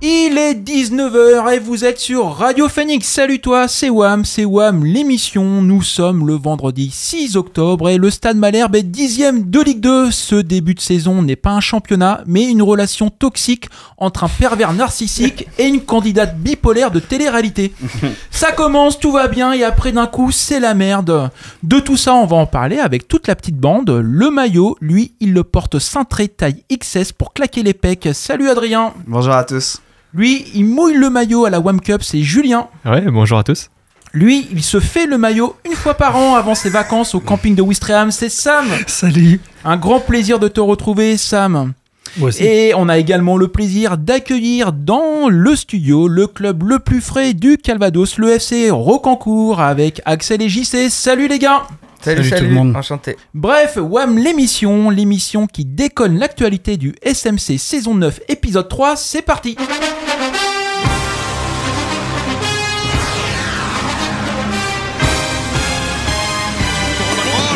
Il est 19h et vous êtes sur Radio Phoenix. Salut toi, c'est Wam, c'est Wam l'émission. Nous sommes le vendredi 6 octobre et le Stade Malherbe est dixième de Ligue 2. Ce début de saison n'est pas un championnat, mais une relation toxique entre un pervers narcissique et une candidate bipolaire de télé-réalité. Ça commence, tout va bien et après d'un coup, c'est la merde. De tout ça, on va en parler avec toute la petite bande. Le maillot, lui, il le porte cintré taille XS pour claquer les pecs. Salut Adrien. Bonjour à tous. Lui, il mouille le maillot à la WAM Cup, c'est Julien. Ouais, bonjour à tous. Lui, il se fait le maillot une fois par an avant ses vacances au camping de Wistreham, c'est Sam. Salut. Un grand plaisir de te retrouver, Sam. Moi aussi. Et on a également le plaisir d'accueillir dans le studio le club le plus frais du Calvados, le FC Rocancourt, avec Axel et JC. Salut les gars Salut, Salut tout le monde. enchanté. Bref, WAM l'émission, l'émission qui déconne l'actualité du SMC saison 9 épisode 3, c'est parti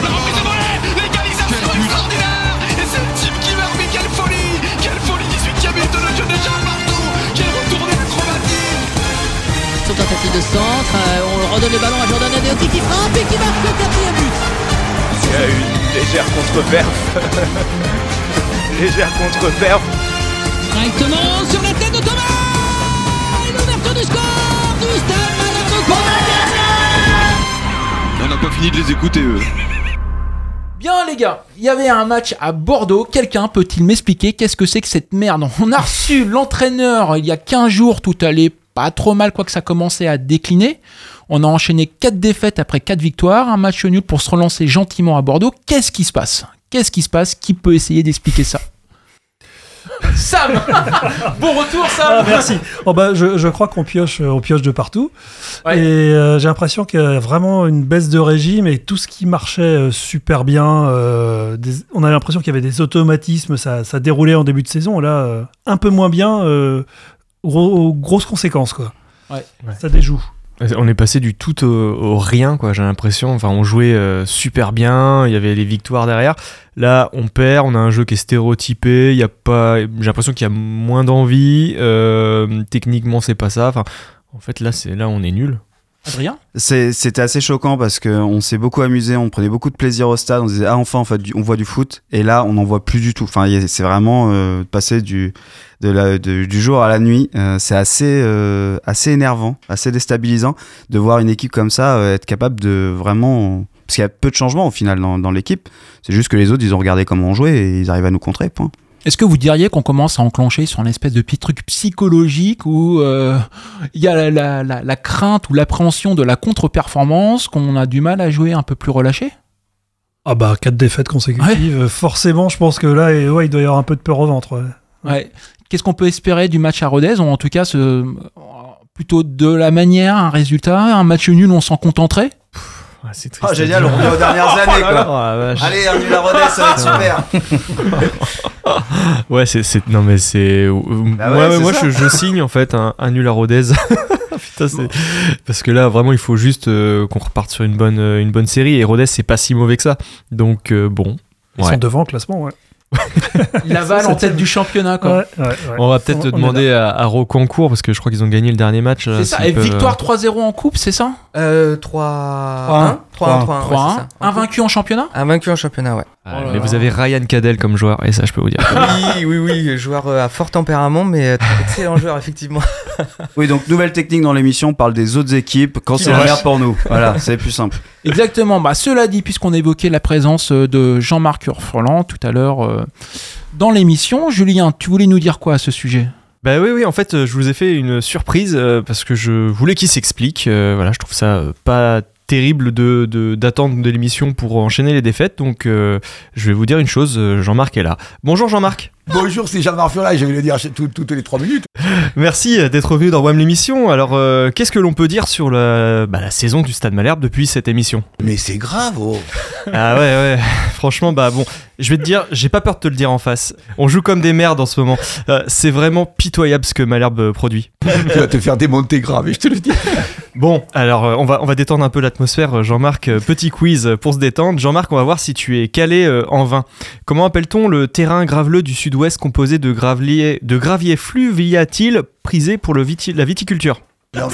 de volée L'égalisation extraordinaire Et c'est le type qui meurt, mais quelle folie Quelle folie 18ème minute de jeu déjà partout Quel retourné acrobatique Son tentative de centre, euh, on redonne le ballon à Jordan Adeoti qui frappe et qui marque le quatrième y a eu une légère contre-perf. légère contre-perf. Directement sur la tête de Thomas l'ouverture du score du Stade On n'a pas fini de les écouter, eux. Bien les gars, il y avait un match à Bordeaux. Quelqu'un peut-il m'expliquer qu'est-ce que c'est que cette merde? On a reçu l'entraîneur il y a 15 jours, tout allait pas trop mal, quoique ça commençait à décliner. On a enchaîné 4 défaites après 4 victoires, un match nul pour se relancer gentiment à Bordeaux. Qu'est-ce qui se passe? Qu'est-ce qui se passe? Qui peut essayer d'expliquer ça? Sam Bon retour Sam Ah, merci. Oh, bah, je, je crois qu'on pioche, on pioche de partout. Ouais. Et euh, j'ai l'impression qu'il y a vraiment une baisse de régime et tout ce qui marchait euh, super bien. euh, des- on a l'impression qu'il y avait des automatismes, ça, ça déroulait en début de saison. Là, euh, un peu moins bien. Gros- grosses conséquences, quoi. Ouais. Ça déjoue. On est passé du tout au, au rien, quoi, j'ai l'impression. Enfin, on jouait euh, super bien, il y avait les victoires derrière. Là, on perd, on a un jeu qui est stéréotypé, il y a pas... j'ai l'impression qu'il y a moins d'envie. euh, techniquement, c'est pas ça. Enfin, en fait, là, c'est là, on est nul. Adrien C'était assez choquant parce qu'on s'est beaucoup amusé, on prenait beaucoup de plaisir au stade, on disait ah enfin en fait, on voit du foot et là on n'en voit plus du tout. Enfin c'est vraiment euh, passer du, du jour à la nuit. Euh, c'est assez, euh, assez énervant, assez déstabilisant de voir une équipe comme ça euh, être capable de vraiment... Parce qu'il y a peu de changements au final dans, l'équipe. C'est juste que les autres ils ont regardé comment on jouait et ils arrivent à nous contrer. Est-ce que vous diriez qu'on commence à enclencher sur une espèce de petit truc psychologique où euh, il y a la, la- la- la crainte ou l'appréhension de la contre-performance, qu'on a du mal à jouer un peu plus relâché? Ah bah, quatre défaites consécutives. euh, Forcément, je pense que là, ouais, il doit y avoir un peu de peur au ventre. ouais. Ouais. Qu'est-ce qu'on peut espérer du match à Rodez? Ou en tout cas, ce, plutôt de la manière, un résultat, un match nul, on s'en contenterait? Ouais, c'est triste. Ah génial, on revient aux dernières années quoi. Oh, la vache. Allez, un nul à Rodez, ça va être super. Ouais, c'est, c'est- non mais c'est, Bah ouais, c'est moi ça. je, je signe en fait un, un nul à Rodez. Putain, c'est parce que là vraiment il faut juste euh, qu'on reparte sur une bonne, euh, une bonne série et Rodez c'est pas si mauvais que ça. Donc euh, bon, Ils Ouais. sont devant au classement, ouais. Laval en tête du championnat, quoi. Ouais, ouais, ouais. on va peut-être demander à, à Rocancourt parce que je crois qu'ils ont gagné le dernier match. là, C'est ça. Et peuvent, victoire 3-0 en coupe, c'est ça? Euh, 3 3-1. 3 3-1. Invaincu en championnat? Invaincu en championnat, ouais. Oh mais là. vous avez Ryan Cadell comme joueur et ça je peux vous dire. Oui, oui, oui, joueur euh, à fort tempérament, mais euh, excellent joueur, effectivement. Oui, donc nouvelle technique dans l'émission, on parle des autres équipes quand c'est la merde pour nous. Voilà, c'est plus simple. Exactement. Bah, cela dit, puisqu'on évoquait la présence euh, de Jean-Marc Urfroland tout à l'heure euh, dans l'émission, Julien, tu voulais nous dire quoi à ce sujet? Bah oui, oui, en fait, je vous ai fait une surprise euh, parce que je voulais qu'il s'explique. Euh, voilà, je trouve ça euh, pas terrible de de- d'attendre de, l'émission pour enchaîner les défaites. Donc, euh, je vais vous dire une chose, euh, Jean-Marc est là. Bonjour Jean-Marc. Bonjour, c'est Jean-Marc Furla, je vais le dire tout- toutes les 3 minutes. Merci euh, d'être venu dans WAM l'émission. Alors, euh, qu'est-ce que l'on peut dire sur la, bah, la saison du Stade Malherbe depuis cette émission? Mais c'est grave, oh. Ah ouais, ouais. Franchement, bah bon, je vais te dire, j'ai pas peur de te le dire en face. On joue comme des merdes en ce moment. Euh, c'est vraiment pitoyable ce que Malherbe produit. tu vas te faire démonter grave, et je te le dis. Bon, alors euh, on va, on va détendre un peu l'atmosphère, Jean-Marc. Euh, Petit quiz pour se détendre. Jean-Marc, on va voir si tu es calé euh, en vin. Comment appelle-t-on le terrain graveleux du sud sud-ouest composé de gravier, de gravier fluviatile prisé pour le viti- la viticulture. Non,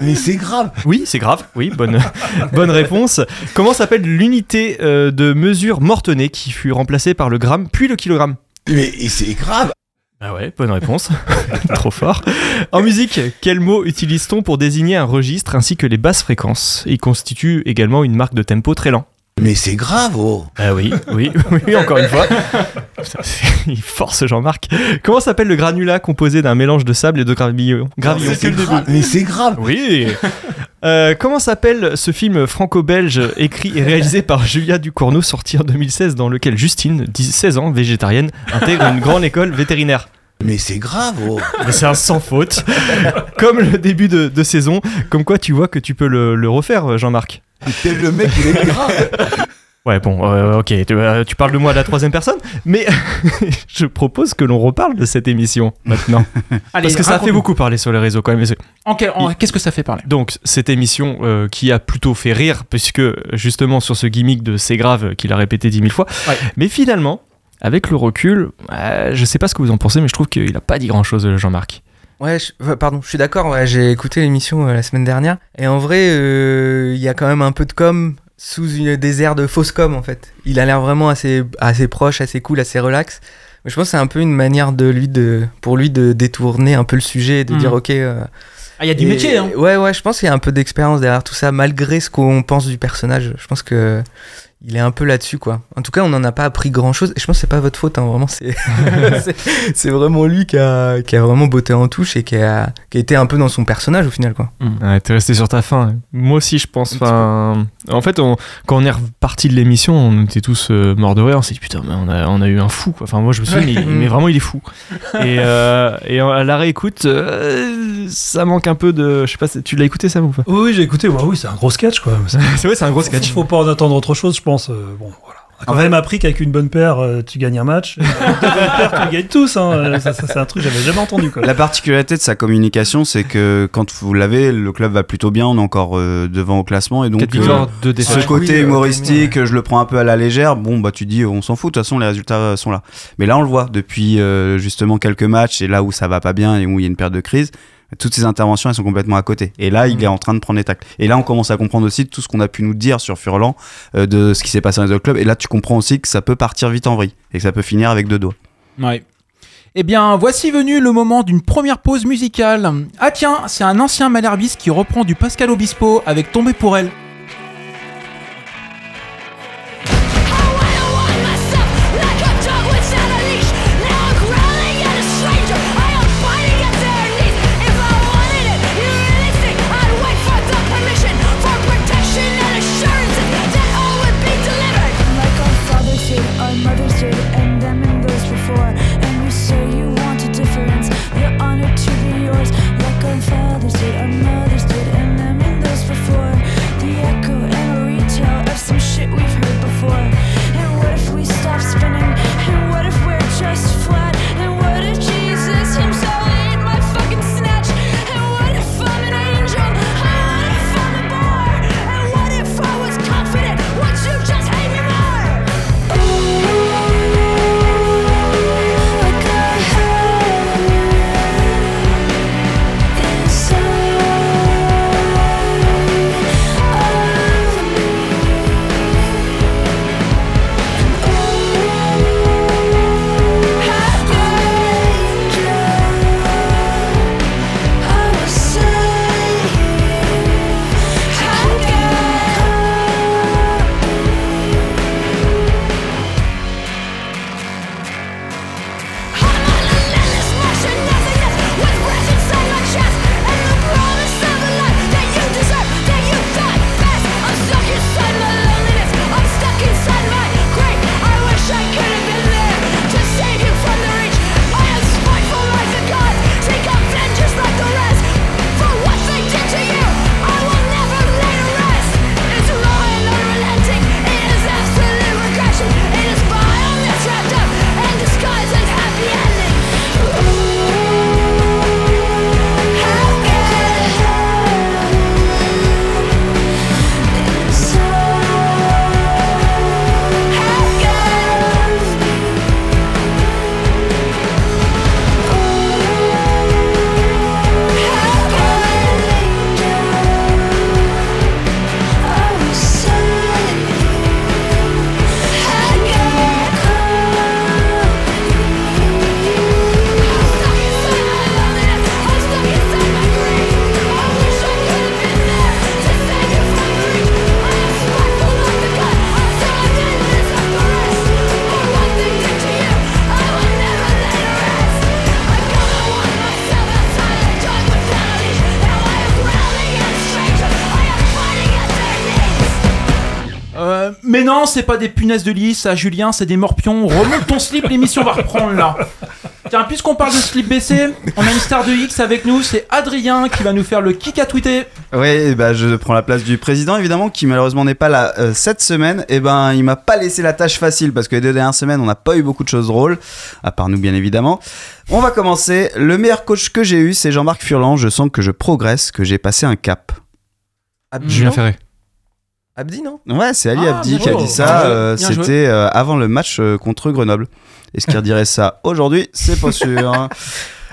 mais C'est grave. Oui, c'est grave. Oui, bonne, bonne réponse. Comment s'appelle l'unité euh, de mesure mortenay qui fut remplacée par le gramme puis le kilogramme? Mais c'est grave. Ah ouais, bonne réponse. Trop fort. En musique, quel mot utilise-t-on pour désigner un registre ainsi que les basses fréquences? Il constitue également une marque de tempo très lent. Mais c'est grave, oh. Ah oui, oui, oui, encore une fois. Il force Jean-Marc. Comment s'appelle le granulat composé d'un mélange de sable et de gravillon? Gravillon. Mais c'est grave. Mais c'est grave. Oui. Euh, comment s'appelle ce film franco-belge écrit et réalisé par Julia Ducournau sorti en 2016 dans lequel Justine, 16 ans, végétarienne, intègre une grande école vétérinaire? Mais c'est grave, oh. Mais c'est un sans faute. Comme le début de, de saison, comme quoi tu vois que tu peux le, le refaire, Jean-Marc. Le mec, il est grave. Ouais, bon, euh, ok, tu, euh, tu parles de moi à la troisième personne, mais je propose que l'on reparle de cette émission maintenant. Allez, Parce que ça a fait beaucoup parler sur les réseaux quand même. En quel- en- Qu'est-ce que ça fait parler? Donc, cette émission euh, qui a plutôt fait rire, puisque justement sur ce gimmick de c'est grave qu'il a répété dix mille fois. Ouais. Mais finalement, avec le recul, euh, je sais pas ce que vous en pensez, mais je trouve qu'il a pas dit grand chose, Jean-Marc. Ouais, je- pardon, je suis d'accord. ouais, j'ai écouté l'émission euh, la semaine dernière. Et en vrai, euh, il y a quand même un peu de com sous une, des airs de fausse com, en fait. Il a l'air vraiment assez, assez proche, assez cool, assez relax. Mais je pense que c'est un peu une manière de lui de, pour lui de détourner un peu le sujet et de Mhm. dire, ok. euh, Ah, il y a du et- métier, hein. Ouais, ouais, je pense qu'il y a un peu d'expérience derrière tout ça, malgré ce qu'on pense du personnage. Je pense que il est un peu là-dessus, quoi. En tout cas, on n'en a pas appris grand-chose. Et je pense que c'est pas votre faute, hein, vraiment. C'est vraiment lui qui a, qui a vraiment botté en touche et qui a, qui a été un peu dans son personnage au final, quoi. Ouais, t'es resté sur ta fin. Moi aussi, je pense. Enfin, en fait, on- quand on est reparti de l'émission, on était tous euh, morts de rire. On s'est dit putain, mais on a, on a eu un fou. Quoi. Enfin, moi, je me souviens, mais, mais vraiment, il est fou. et, euh, et à la réécoute, euh, ça manque un peu de. Je sais pas, tu l'as écouté ça ou pas? Oui, oui, j'ai écouté. Ouais, oui, c'est un gros sketch, quoi. C'est- vrai, c'est un gros sketch. Faut pas en attendre autre chose, je pense. Euh, bon, voilà. On a quand même appris qu'avec une bonne paire, euh, tu gagnes un match. Et avec deux bonnes paires, tu gagnes tous. Hein. Euh, Ça, ça, c'est un truc que j'avais jamais entendu, quoi. La particularité de sa communication, c'est que quand vous l'avez, le club va plutôt bien, on est encore euh, devant au classement. Et donc, 4 euh, victoires, 2 ce défaites. côté oui, euh, humoristique, je le prends un peu à la légère. Bon, bah tu dis, on s'en fout, de toute façon, les résultats sont là. Mais là, on le voit depuis euh, justement quelques matchs, et là où ça va pas bien et où il y a une période de crise, toutes ces interventions, elles sont complètement à côté. Et là, il est en train de prendre les tacles. Et là, on commence à comprendre aussi tout ce qu'on a pu nous dire sur Furlan, euh, de ce qui s'est passé dans les autres clubs. Et là, tu comprends aussi que ça peut partir vite en vrille, et que ça peut finir avec deux doigts. Ouais. Eh bien, voici venu le moment d'une première pause musicale. Ah tiens, c'est un ancien malherbiste qui reprend du Pascal Obispo avec Tombé pour elle. Non, c'est pas des punaises de lit, ça, Julien, c'est des morpions. Remonte ton slip, l'émission va reprendre là. Tiens, puisqu'on parle de slip baissé, on a une star de X avec nous, c'est Adrien qui va nous faire le kick à tweeter. Oui, bah, je prends la place du président, évidemment, qui malheureusement n'est pas là euh, cette semaine. Et ben, il m'a pas laissé la tâche facile parce que les deux dernières semaines, on n'a pas eu beaucoup de choses drôles, à part nous, bien évidemment. On va commencer. Le meilleur coach que j'ai eu, c'est Jean-Marc Furlan. Je sens que je progresse, que j'ai passé un cap. Julien Ferré. Abdi, non? Ouais, c'est Ali Ah, Abdi qui a dit ça. Euh. C'était euh, avant le match euh, contre Grenoble. Est-ce qu'il redirait ça aujourd'hui C'est pas sûr. hein.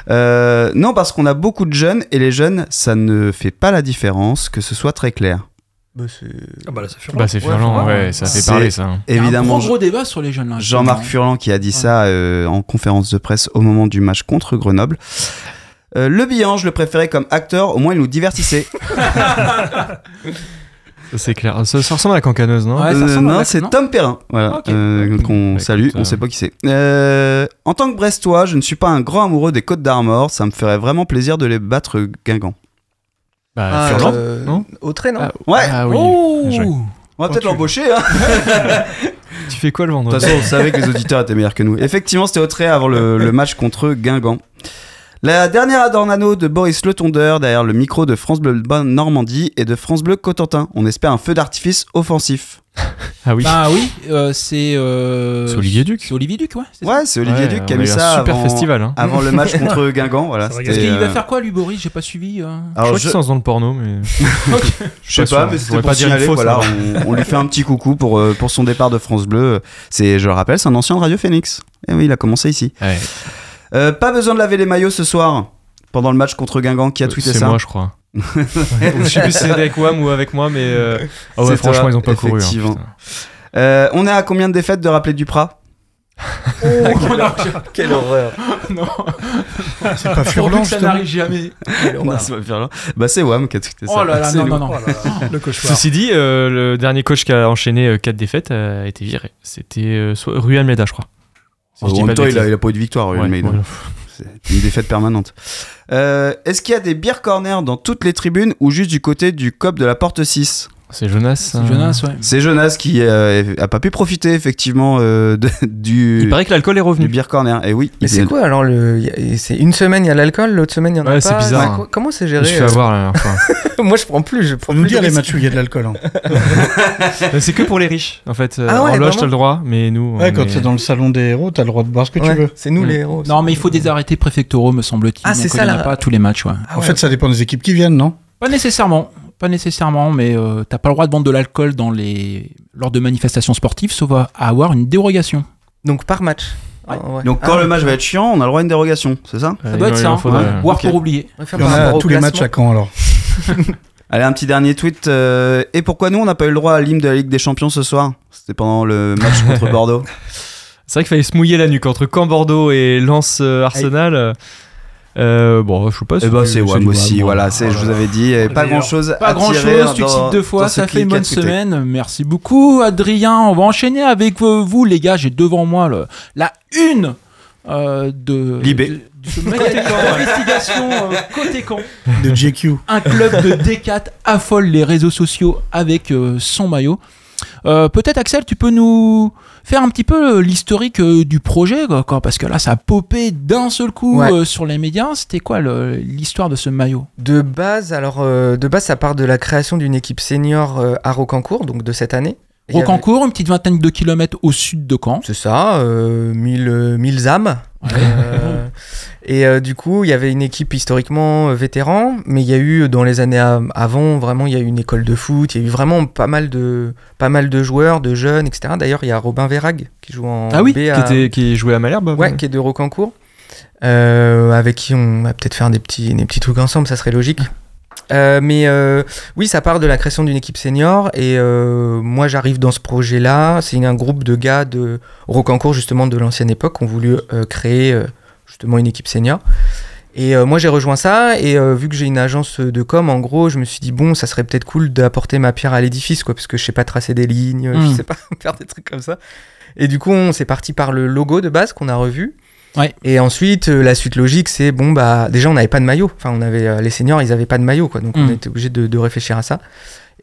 Euh, non, parce qu'on a beaucoup de jeunes et les jeunes, ça ne fait pas la différence, que ce soit très clair. Bah, c'est- Ah bah Bah, Furlan, ouais. ouais, ça fait parler ça. hein. Il y a un Évidemment, gros, gros débat sur les jeunes là. Jean-Marc. Furlan qui a dit ça euh, en conférence de presse au moment du match contre Grenoble. Euh, le bilan, je le préférais comme acteur, au moins il nous divertissait. C'est clair. Ça, ça ressemble à la cancaneuse, non Ouais, Euh, non, c'est Tom Perrin, voilà, Ok. euh, qu'on salue, écoute, on euh, sait pas qui c'est. Euh, en tant que Brestois, je ne suis pas un grand amoureux des Côtes d'Armor, ça me ferait vraiment plaisir de les battre Guingamp. Bah, Ah, Furlan euh, non Autrey, non Ah, Ouais, Ah oui. Oh on va peut-être l'embaucher, hein. Tu fais quoi le De toute vendredi façon, on savait que les auditeurs étaient meilleurs que nous. Effectivement, c'était au trait avant le, le match contre Guingamp. La dernière Adornano de Boris Le Tondeur derrière le micro de France Bleu Normandie et de France Bleu Cotentin. On espère un feu d'artifice offensif. Ah oui. Bah oui, euh, c'est. euh, C'est Olivier Duc. C'est Olivier Duc, ouais. c'est ça Ouais, c'est Olivier Ouais, Duc qui a mis eu un ça super avant, festival. Hein. avant le match contre Guingamp. Voilà, Ça Parce qu'il va euh, faire quoi, lui, Boris? J'ai pas suivi. euh. Je alors, crois je, qu'il se lance dans le porno, mais. je sais pas pas, sûr, mais je c'était pour pas dire une signaler, fausse, voilà, on, on lui fait un petit coucou pour, euh, pour son départ de France Bleu. C'est, je le rappelle, c'est un ancien de Radio Phoenix. Et oui, il a commencé ici. Ouais. Euh, pas besoin de laver les maillots ce soir. Pendant le match contre Guingamp, qui a tweeté C'est ça moi, je crois. je sais plus si c'est avec WAM ou avec moi, mais. euh, Ah ouais, C'est franchement, toi, ils ont pas couru. hein. Euh, on est à combien de défaites de rappeler Duprat Quelle horreur. non, C'est pas Furlan, ça n'arrive jamais. Non, c'est pas Furlan. Bah c'est Wam qui a tweeté ça. Oh là là, C'est non, nous. non, non. Le cauchemar. Ceci dit, euh, le dernier coach qui a enchaîné 4 défaites euh, a été viré. C'était euh, Rui Almeida, je crois. Si En même temps, il a, bêtises. il a pas eu de victoire, Ouais, Madrid. ouais. C'est une défaite permanente. Euh, Est-ce qu'il y a des beer corners dans toutes les tribunes ou juste du côté du COP de la porte 6 C'est Jonas. C'est euh, Jonas, ouais. C'est Jonas qui euh, a pas pu profiter effectivement euh, de- du, Il paraît que l'alcool est du revenu. beer corner. Et oui, Mais c'est est- quoi alors le... C'est une semaine il y a l'alcool, l'autre semaine il y en a Ouais, pas. c'est bizarre, hein. Comment c'est Je géré me suis fait euh avoir la dernière fois. Moi je prends plus, je prends Faut nous plus dire les matchs où il y a de l'alcool. hein. C'est que pour les riches, en fait. Ah ouais, en loge, vraiment t'as le droit, mais nous. Ouais, quand est- t'es dans le salon des héros, t'as le droit de boire ce que Ouais, tu veux. C'est nous les héros. Non, mais il faut des arrêtés préfectoraux, me semble-t-il. Ah, c'est ça, là. pas à tous les matchs. Ah en fait, ça dépend des équipes qui viennent, non? Pas nécessairement. Pas nécessairement, mais euh, t'as pas le droit de vendre de l'alcool dans les... lors de manifestations sportives, sauf à, avoir une dérogation. Donc par match. Ouais. Ah, ouais. Donc Ah, quand ouais. le match va être chiant, on a le droit à une dérogation, c'est ça Euh, Ça doit être ça. hein. faudrait, Ouais. euh, Boire ok. pour oublier. On va faire Il y en par a tous les matchs à Caen alors. Allez, un petit dernier tweet. euh, et pourquoi nous, on n'a pas eu le droit à l'hymne de la Ligue des Champions ce soir? C'était pendant le match contre Bordeaux. C'est vrai qu'il fallait se mouiller la nuque entre Caen Bordeaux et Lens euh, Arsenal. Euh, bon, je sais pas. Bah si- c'est c'est Wam du aussi, voilà, c'est, je vous avais dit, pas grand chose Pas à grand chose, tu dans- cites deux fois, ça fait une bonne semaine. Merci beaucoup, Adrien. On va enchaîner avec euh, vous, les gars. J'ai devant moi le, la une euh, de, Libé. de, de euh, côté camp. De JQ. Un club de D4 affole les réseaux sociaux avec euh, son maillot. Euh, Peut-être Axel, tu peux nous faire un petit peu euh, l'historique euh, du projet, quoi, parce que là, ça a popé d'un seul coup Ouais. euh, sur les médias. C'était quoi l'histoire de ce maillot? De base, alors euh, de base, ça part de la création d'une équipe senior euh, à Rocancourt, donc de cette année. Avait- Rocancourt, une petite vingtaine de kilomètres au sud de Caen. C'est ça, 1000, euh, 1000 âmes. et euh, du coup, il y avait une équipe historiquement euh, vétéran, mais il y a eu dans les années avant, vraiment, il y a eu une école de foot, il y a eu vraiment pas mal de, pas mal de joueurs, de jeunes, etc. D'ailleurs, il y a Robin Verrag qui joue en Ah oui, B Qui, à- était, qui jouait à Malherbe Ouais, qui est de Rocancourt, euh, avec qui on va peut-être faire des petits, des petits trucs ensemble, ça serait logique. Mais oui, ça part de la création d'une équipe senior et moi j'arrive dans ce projet-là. C'est un groupe de gars de Rocancourt justement de l'ancienne époque qui ont voulu créer justement une équipe senior. Et euh, moi j'ai rejoint ça et euh, vu que j'ai une agence de com, en gros, je me suis dit bon, ça serait peut-être cool d'apporter ma pierre à l'édifice quoi, parce que je sais pas tracer des lignes, je Mm. sais pas faire des trucs comme ça. Et du coup, on s'est parti par le logo de base qu'on a revu. Ouais. Et ensuite, euh, la suite logique, c'est bon, bah, déjà, on n'avait pas de maillot. Enfin, on avait, les seniors, ils n'avaient pas de maillot, quoi. Donc, on était obligé de, de réfléchir à ça.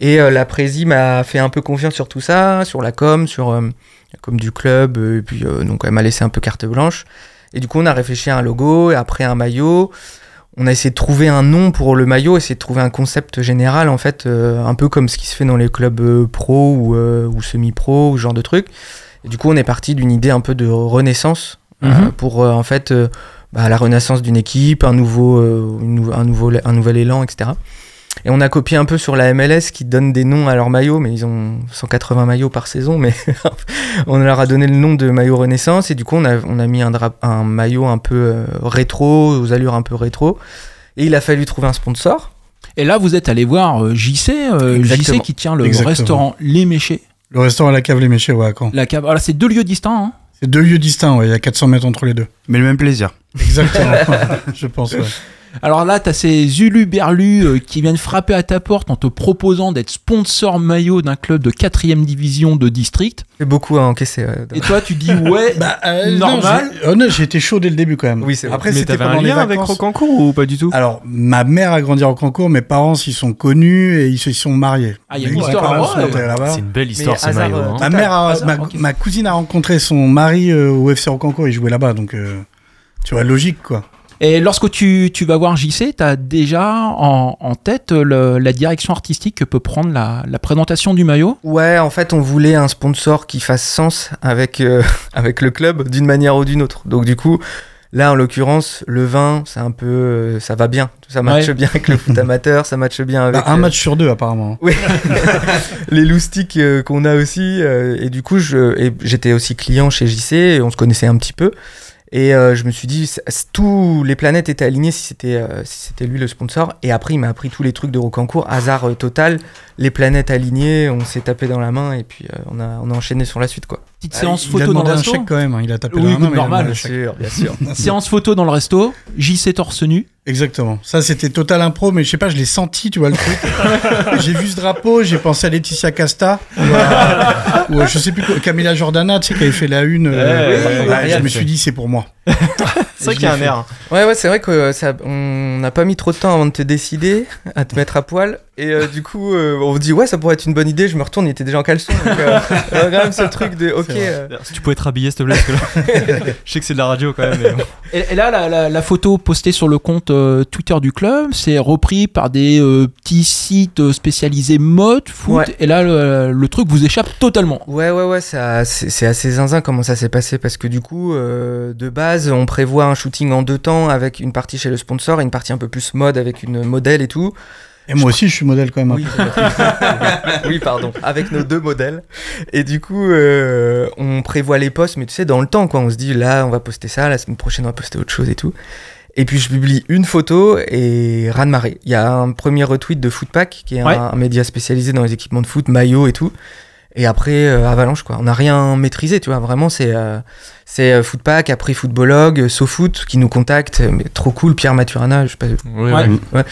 Et la prési m'a fait un peu confiance sur tout ça, sur la com, sur la com du club, et puis donc elle m'a laissé un peu carte blanche. Et du coup, on a réfléchi à un logo, et après un maillot. On a essayé de trouver un nom pour le maillot, essayer de trouver un concept général, en fait, euh, un peu comme ce qui se fait dans les clubs euh, pro ou, euh, ou semi-pro, ou ce genre de truc. Et du coup, on est parti d'une idée un peu de renaissance, Mhm. pour en fait bah, la renaissance d'une équipe, un nouveau, une nou- un, nouveau, un nouvel élan, etc. Et on a copié un peu sur la MLS qui donne des noms à leurs maillots, mais ils ont 180 maillots par saison, mais on leur a donné le nom de maillot Renaissance et du coup on a, on a mis un, maillot un peu euh, rétro, aux allures un peu rétro. Et il a fallu trouver un sponsor. Et là, vous êtes allé voir euh, JC, euh. JC qui tient le Exactement. restaurant Les Méchés. Le restaurant à la cave Les Méchés, ouais, à Caen. La cave. Alors, c'est deux lieux distincts. hein. C'est deux lieux distincts, ouais, il y a 400 mètres entre les deux. Mais le même plaisir. Exactement, je pense, ouais. Alors là, t'as ces uluberlus euh, qui viennent frapper à ta porte en te proposant d'être sponsor maillot d'un club de 4ème division de district. C'est beaucoup à encaisser. ouais. Et toi, tu dis ouais, Bah, euh, Normal. non, j'ai- oh non, été chaud dès le début quand même. Oui, c'est vrai. Après, Mais c'était t'avais pendant un les lien avec. Rocancourt ou pas du tout? Alors, ma mère a grandi en concours, mes parents s'y sont connus et ils se sont mariés. Ah, il y a une Mes histoire parents sont enterrés là-bas. C'est une belle histoire ce hasard, maillot. euh, hein. Ma mère, a- hasard, ma, ok. ma cousine a rencontré son mari euh, au FC Rocancourt, il jouait là-bas, donc euh, tu vois, logique quoi. Et lorsque tu, tu vas voir JC, tu as déjà en, en tête le- la direction artistique que peut prendre la, la présentation du maillot? Ouais, en fait, on voulait un sponsor qui fasse sens avec, euh, avec le club d'une manière ou d'une autre. Donc, du coup, là, en l'occurrence, le vin, c'est un peu. euh, ça va bien. Ça matche Ouais. bien avec le foot amateur, ça matche bien avec. Bah, un euh, match sur deux apparemment. Oui, les loustiques euh, qu'on a aussi. euh, et du coup, j'étais aussi client chez JC, et on se connaissait un petit peu. Et euh, je me suis dit, tous les planètes étaient alignées si c'était euh, si c'était lui le sponsor. Et après, il m'a appris tous les trucs de Rocancourt, hasard euh, total, les planètes alignées, on s'est tapé dans la main et puis euh, on, a, on a enchaîné sur la suite. quoi. Petite Ah, séance il a photo dans le un resto. chèque quand même, hein, il a tapé Oui, dans la main, normal. un chèque. sûr, bien sûr. Séance photo dans le resto, JC torse nu. Exactement. Ça, c'était total impro, mais je sais pas, je l'ai senti, tu vois le truc. j'ai vu ce drapeau, j'ai pensé à Laetitia Casta, ou, à- ou à, je sais plus, quoi, Camilla Jordana, tu sais, qui avait fait la une. euh, Ouais, bah, ouais, je ouais. me suis dit, c'est pour moi. C'est vrai qu'il y a un air. Ouais, ouais, c'est vrai que euh, ça, on n'a pas mis trop de temps avant de te décider à te mettre à poil. Et euh, du coup, euh, on se dit, ouais, ça pourrait être une bonne idée. Je me retourne, il était déjà en caleçon. Donc, quand même, ce truc de, ok. Euh, Si tu pouvais être habillé, s'il te plaît, parce que là, je sais que c'est de la radio quand même. mais bon. Et, et là, la, la- la photo postée sur le compte euh, Twitter du club, c'est repris par des euh, petits sites euh, spécialisés mode, foot. Ouais. Et là, le, le truc vous échappe totalement. Ouais, ouais, ouais, ça- c'est c'est assez zinzin comment ça s'est passé parce que du coup, euh, de base, on prévoit un shooting en deux temps avec une partie chez le sponsor et une partie un peu plus mode avec une modèle et tout. Et moi aussi, je suis modèle quand même. Oui, oui, pardon, avec nos deux modèles. Et du coup, euh, on prévoit les posts, mais tu sais, dans le temps, quoi. On se dit, là, on va poster ça, la semaine prochaine, on va poster autre chose et tout. Et puis, je publie une photo et raz de marée. Il y a un premier retweet de Footpack, qui est Ouais. un, un média spécialisé dans les équipements de foot, maillot et tout. Et après, euh, Avalanche, quoi. On n'a rien maîtrisé, tu vois. Vraiment, c'est euh, c'est euh, Footpack, après Footballog, SoFoot qui nous contacte. Mais trop cool, Pierre Maturana, je sais pas, Oui, Ouais. ouais.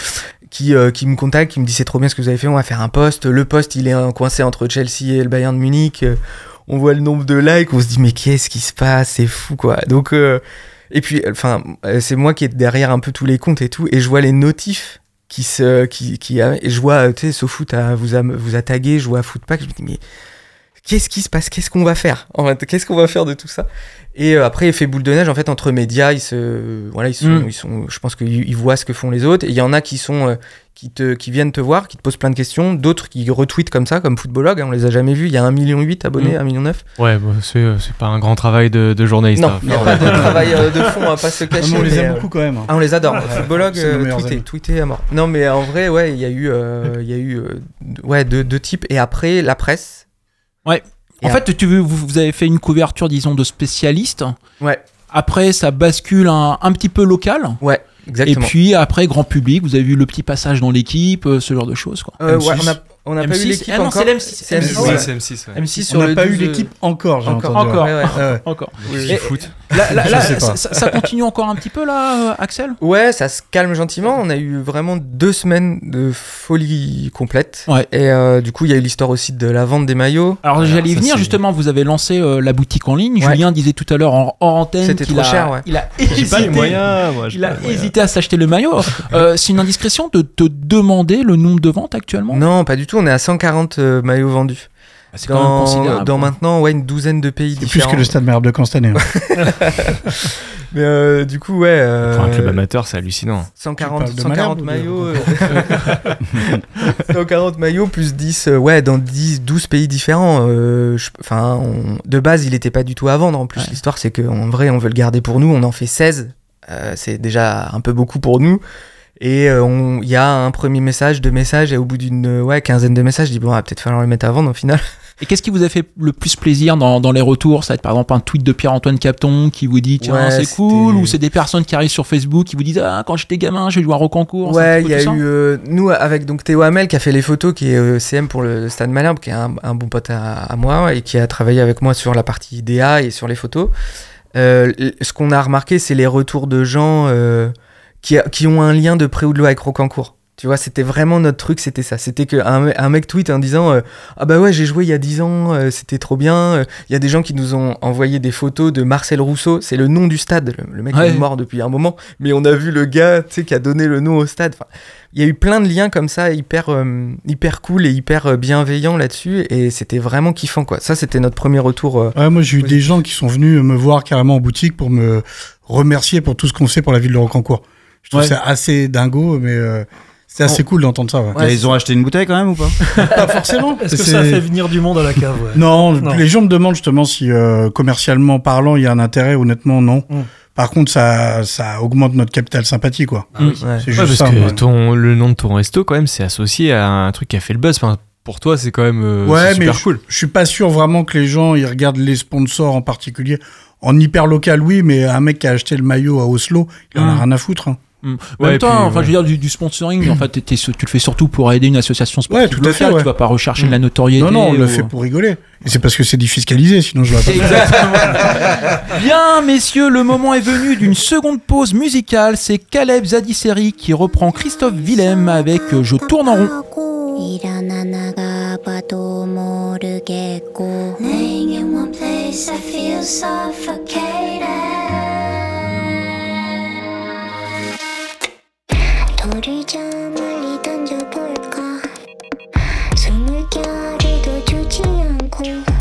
qui, euh, qui me contacte, qui me dit c'est trop bien ce que vous avez fait, on va faire un post. Le post, il est coincé entre Chelsea et le Bayern de Munich. On voit le nombre de likes, on se dit mais qu'est-ce qui se passe, c'est fou quoi. Donc euh, et puis enfin euh, c'est moi qui est derrière un peu tous les comptes et tout, et je vois les notifs qui se qui qui a- et je vois euh, tu sais SoFoot a, vous a vous a tagué, je vois Footpack, je me dis mais qu'est-ce qui se passe Qu'est-ce qu'on va faire En fait, qu'est-ce qu'on va faire de tout ça Et euh, après, effet boule de neige, en fait, entre médias, ils se, voilà, ils sont, Mm. ils sont, je pense qu'ils ils voient ce que font les autres. Et il y en a qui sont, euh, qui te, qui viennent te voir, qui te posent plein de questions. D'autres qui retweetent comme ça, comme Footballog. hein, on les a jamais vus. Il y a 1,8 million abonnés, Mm. 1,9 million. Ouais, bah, c'est c'est pas un grand travail de, de journaliste. Non, hein. il n'y a pas de travail euh, de fond, on va pas se Ah, cacher. mais on les aime euh, beaucoup quand même. hein. Ah, on les adore. Footballog, euh, amis. tweeté à mort. Non, mais en vrai, ouais, il y a eu, euh, il y a eu, euh, ouais, deux, deux types. Et après, la presse. Ouais. Et En fait, tu, vous, vous avez fait une couverture, disons, de spécialistes. Ouais. Après, ça bascule un, un petit peu local. Ouais, exactement. Et puis après, grand public, vous avez vu le petit passage dans l'équipe, euh, ce genre de choses. Quoi. Euh, M6. ouais, on a, on n'a pas M6. eu l'équipe Ah non, encore. c'est l'M6. C'est M6, M6, ouais. ouais. c'est M6. ouais. M6 On n'a pas eu 12, l'équipe encore, j'ai encore. entendu. Encore. Ouais. Encore. Oui. Et- foot. Là, là, là, ça, continue encore un petit peu là, euh, Axel? Ouais, ça se calme gentiment. On a eu vraiment deux semaines de folie complète. Ouais. Et euh, du coup, il y a eu l'histoire aussi de la vente des maillots. Alors j'allais y venir justement, vous avez lancé euh, la boutique en ligne. Ouais. Julien disait tout à l'heure en hors antenne C'était qu'il trop a, cher, ouais. il a hésité, pas les moyens, il a pas les moyens. hésité à s'acheter le maillot. Euh, c'est une indiscrétion de te demander le nombre de ventes actuellement? Non, pas du tout. Tout, on est à 140 euh, maillots vendus. Ah, C'est quand même Dans, dans maintenant, ouais, une douzaine de pays C'est plus différents. que le stade Malherbe de année. hein. Mais euh, du coup, ouais. euh, Pour un club amateur, c'est hallucinant. 140, Tu parles de 140 Malherbe ou de- maillots. euh, 140 maillots plus 10, euh, ouais, dans 10, 12 pays différents. euh, je- Enfin, on- de base, il n'était pas du tout à vendre. En plus, Ouais. l'histoire, c'est qu'en vrai, on veut le garder pour nous. On en fait 16. Euh, c'est déjà un peu beaucoup pour nous. Et euh, on- il y a un premier message, deux messages, et au bout d'une euh, ouais, quinzaine de messages, je dis bon, va peut-être falloir le mettre à vendre au final. Et qu'est-ce qui vous a fait le plus plaisir dans, dans les retours? Ça va être par exemple un tweet de Pierre-Antoine Capton qui vous dit tiens Ouais, c'est cool ou c'est des personnes qui arrivent sur Facebook qui vous disent ah quand j'étais gamin j'ai joué au concours. Ouais, il y a eu euh, nous avec donc Théo Hamel qui a fait les photos, qui est euh, CM pour le Stade Malherbe, qui est un, un bon pote à, à moi et qui a travaillé avec moi sur la partie DA et sur les photos. Euh, ce qu'on a remarqué, c'est les retours de gens euh, qui, a- qui ont un lien de près ou de loin avec Rocancourt. Tu vois, c'était vraiment notre truc, c'était ça. C'était qu'un un mec tweet en disant euh, Ah bah ouais, j'ai joué il y a 10 ans, euh, c'était trop bien. Euh, Il y a des gens qui nous ont envoyé des photos de Marcel Rousseau, c'est le nom du stade. Le, le mec Ouais. est mort depuis un moment, mais on a vu le gars tu sais, qui a donné le nom au stade. Enfin, il y a eu plein de liens comme ça, hyper, euh, hyper cool et hyper bienveillants là-dessus, et c'était vraiment kiffant quoi. Ça, c'était notre premier retour. euh, Ouais, moi, j'ai eu des gens qui sont venus me voir carrément en boutique pour me remercier pour tout ce qu'on fait pour la ville de Rocancourt. Je trouve Ouais. ça assez dingo, mais euh, c'est assez cool d'entendre ça. ouais. Ouais, ils ont acheté une bouteille quand même ou pas? Pas forcément. Est-ce que c'est- ça fait venir du monde à la cave ouais? Non, Non. les gens me demandent justement si euh, commercialement parlant, il y a un intérêt. Honnêtement, non. Mm. Par contre, ça, ça augmente notre capital sympathie, quoi. ouais. C'est Ouais, juste parce ça. que ton, le nom de ton resto, quand même, c'est associé à un truc qui a fait le buzz. Enfin, pour toi, c'est quand même euh, Ouais, c'est mais super cool. Je suis pas sûr vraiment que les gens ils regardent les sponsors en particulier. En hyper local, oui, mais un mec qui a acheté le maillot à Oslo, il en a Mm. rien à foutre. hein. Mm. En Ouais, même temps, puis, enfin, ouais. je veux dire, du, du sponsoring, en fait, tu le fais surtout pour aider une association sportive Ouais, tout à fait, locale. ouais. Tu vas pas rechercher Mm. de la notoriété. Non, non, on le fait pour rigoler. Et c'est parce que c'est défiscalisé, sinon je l'aurais pas. Exactement. Bien, messieurs, le moment est venu d'une seconde pause musicale. C'est Caleb Zadisseri qui reprend Christophe Willem avec euh, Je tourne en rond. 돌리자 멀리 던져볼까? 숨을 겨리도 주지 않고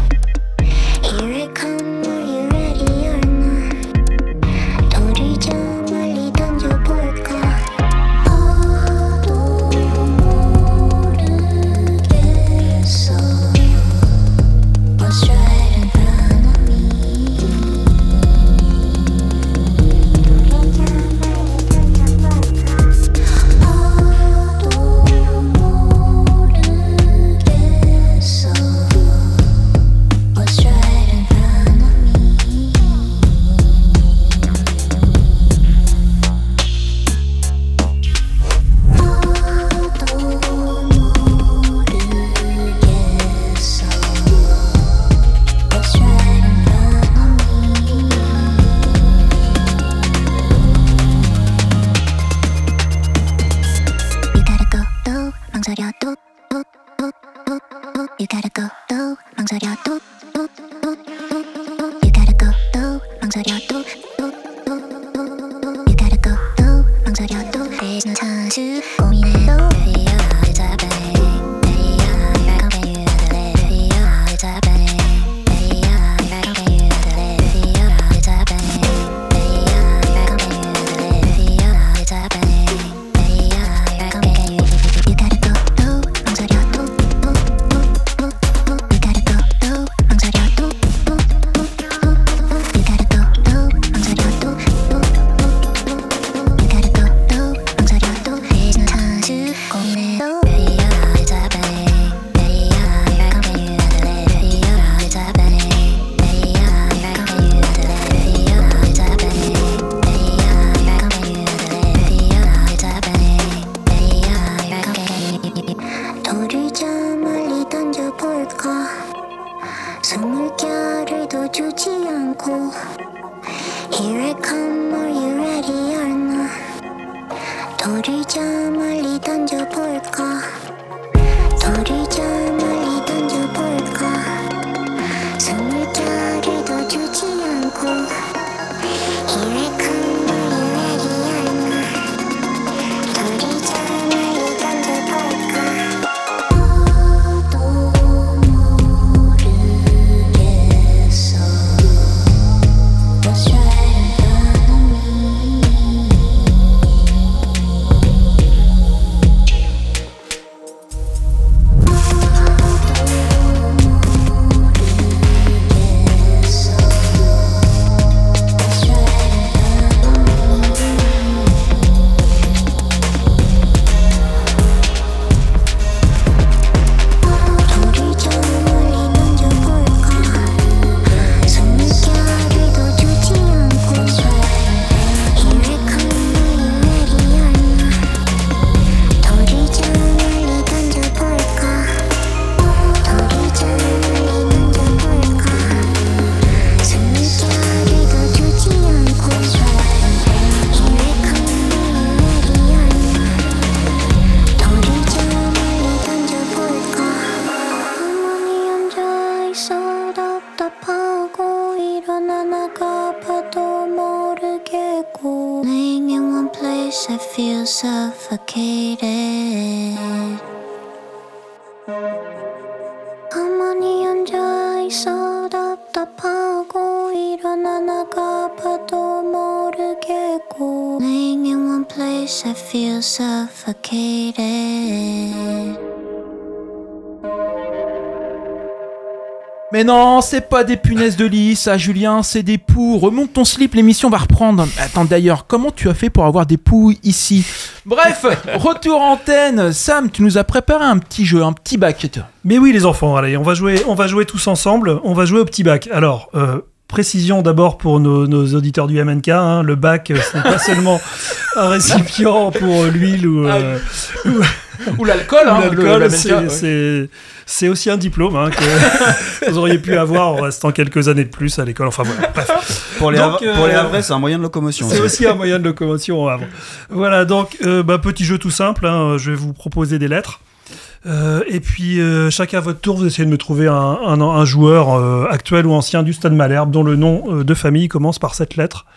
Mais non, c'est pas des punaises de lit, ça, Julien, c'est des poux. Remonte ton slip, l'émission va reprendre. Attends, d'ailleurs, comment tu as fait pour avoir des poux ici? Bref, retour antenne. Sam, tu nous as préparé un petit jeu, un petit bac. Mais oui, les enfants, allez, on va jouer, on va jouer tous ensemble. On va jouer au petit bac. Alors, euh, précision d'abord pour nos, nos auditeurs du MNK. hein, le bac, euh, ce n'est pas seulement un récipient pour euh, l'huile ou, euh, Ou l'alcool, ou hein, l'alcool. le- la c'est- ouais. aussi un diplôme hein, que vous auriez pu avoir en restant quelques années de plus à l'école. Enfin voilà, bref. Pour les, Donc, Havre- pour les euh, Havrais, c'est un moyen de locomotion. C'est aussi un moyen de locomotion au Havre. Voilà, donc euh, bah, petit jeu tout simple. hein, je vais vous proposer des lettres. Euh, et puis euh, chacun à votre tour, vous essayez de me trouver un, un- un joueur euh, actuel ou ancien du Stade Malherbe dont le nom euh, de famille commence par cette lettre.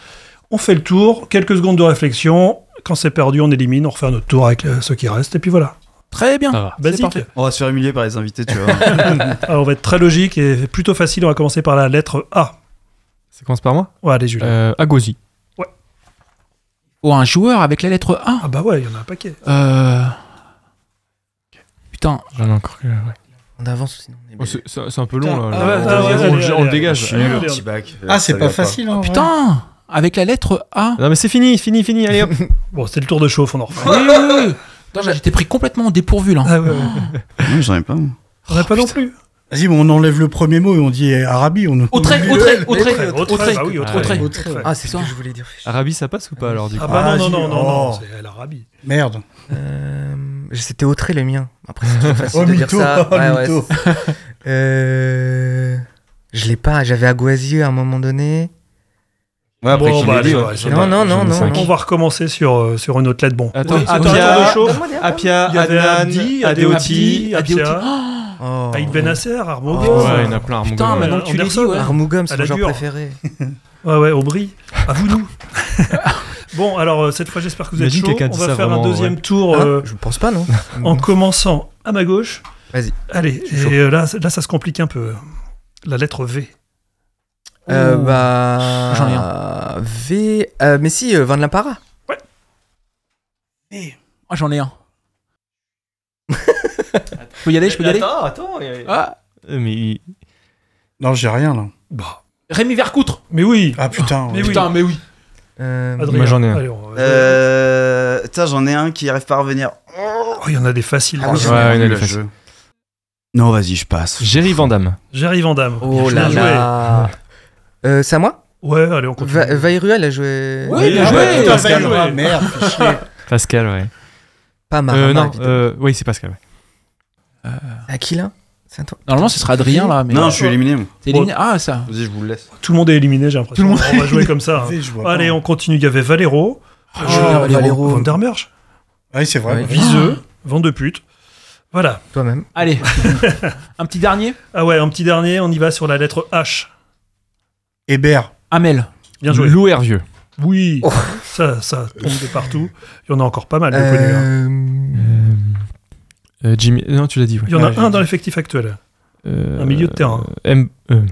On fait le tour, quelques secondes de réflexion. Quand c'est perdu, on élimine, on refait un autre tour avec ceux qui restent. Et puis voilà. Très bien. Va. C'est Basique. parfait. On va se faire humilier par les invités, tu vois. Alors, on va être très logique et plutôt facile. On va commencer par la lettre A. Ça commence par moi Ouais, allez, Julien. euh, Agosi. Ou un joueur avec la lettre A. Ah bah ouais, il y en a un paquet. Euh... Putain. J'en ai encore. ouais. On avance sinon. on est Oh, c'est- un peu long là. Ah ouais, Là, ah ouais, on, le- on dégage. Ah, c'est pas facile, hein, Putain Avec la lettre A. Non mais c'est fini, fini, fini. Allez hop. Bon, c'était le tour de chauffe, on en refait. Oui, oui, oui. J'étais pris complètement dépourvu là. Ah ouais, ouais. Non, j'en ai pas. moi. On n'a pas non plus. Vas-y, mais on enlève le premier mot et on dit Arabie. On Au trait, au trait, au trait, Au bah oui, au Ah, trait. Au trait. trait. Ah, c'est ce Putain. que je voulais dire. Arabi, ça passe ou pas alors du coup Ah bah non, non, non, non, non, oh. c'est l'Arabie. Merde. Euh, C'était au trait le mien. Après, c'est trop facile Oh, de dire mytho, ça. oh, Ouais, ouais, mytho. c'est- Euh, Je l'ai pas. J'avais Aguazieux à un moment donné. Ouais, après Bon, qu'il bah, l'ait allez, dit, ouais, ouais. c'est Non, non, non, non. On va recommencer sur, euh, sur une autre lettre. Bon. Attends, Apia, Adnan, Adeoti. Apia. Oh. Aïd Benasser, Armogo. Oh. Ouais, il y en a plein. Armougom, Putain, ouais. maintenant que tu l'as dit, ouais. Armougom, c'est À mon la genre préféré. Ouais, ouais, Aubry. À vous, nous. bon, alors, euh, cette fois, j'espère que vous êtes chaud. On va faire un deuxième tour Hein euh, Je pense pas, non en commençant à ma gauche. Vas-y. Allez, et là, là, ça se complique un peu. La lettre V. Euh, Ouh. bah. J'en ai V. euh, mais si, euh, Van la Para. Ah, j'en ai un. je peux y aller, je peux y aller Attends, attends. Ah, Euh, Mais Non, j'ai rien là. Bah. Rémi Vercoutre. Mais oui. Ah putain. Mais ouais. oui. Putain, mais oui. Euh, Adrien. J'en ai un. Allez, on Euh. Putain, j'en ai un qui arrive pas à revenir. Oh, il y en a des faciles. Ah oui. Ouais, il y en a le des faciles. jeu. Non, vas-y, je passe. Jerry Vandamme. Jerry Vandamme. Oh là là. Euh, c'est à moi? Ouais, allez, on continue. Va Vairuel a joué. Oui, bien Ah joué. ouais, putain, Pascal. Ah, merde, chier. Pascal, ouais. Pas Marama, Euh, non, évidemment. euh, oui, c'est Pascal. ouais. À qui là? C'est à toi? Normalement, ce sera Adrien là. Mais Non, je suis éliminé. moi. T'es éliminé? Ah, ça. Vas-y, je vous le laisse. Tout le monde est éliminé, j'ai l'impression. Tout le monde On va jouer comme ça. hein. Allez, pas. on continue. Il y avait Valero, Ah, Oh, Valero. Valero. Van der Merch, Oui, c'est vrai. Ouais. Viseux, Vent de pute. Voilà. Toi-même. Allez. un petit dernier? Ah ouais, un petit dernier, on y va sur la lettre H. Hébert. Amel. Bien joué. Lou Hervieux. Oui, Oh. ça, ça tombe de partout. Il y en a encore pas mal de connus. hein. Euh, euh, Jimmy. Non, tu l'as dit. ouais. Il y en a Ouais, un dans l'effectif actuel. Euh, un milieu de terrain. euh, M. euh,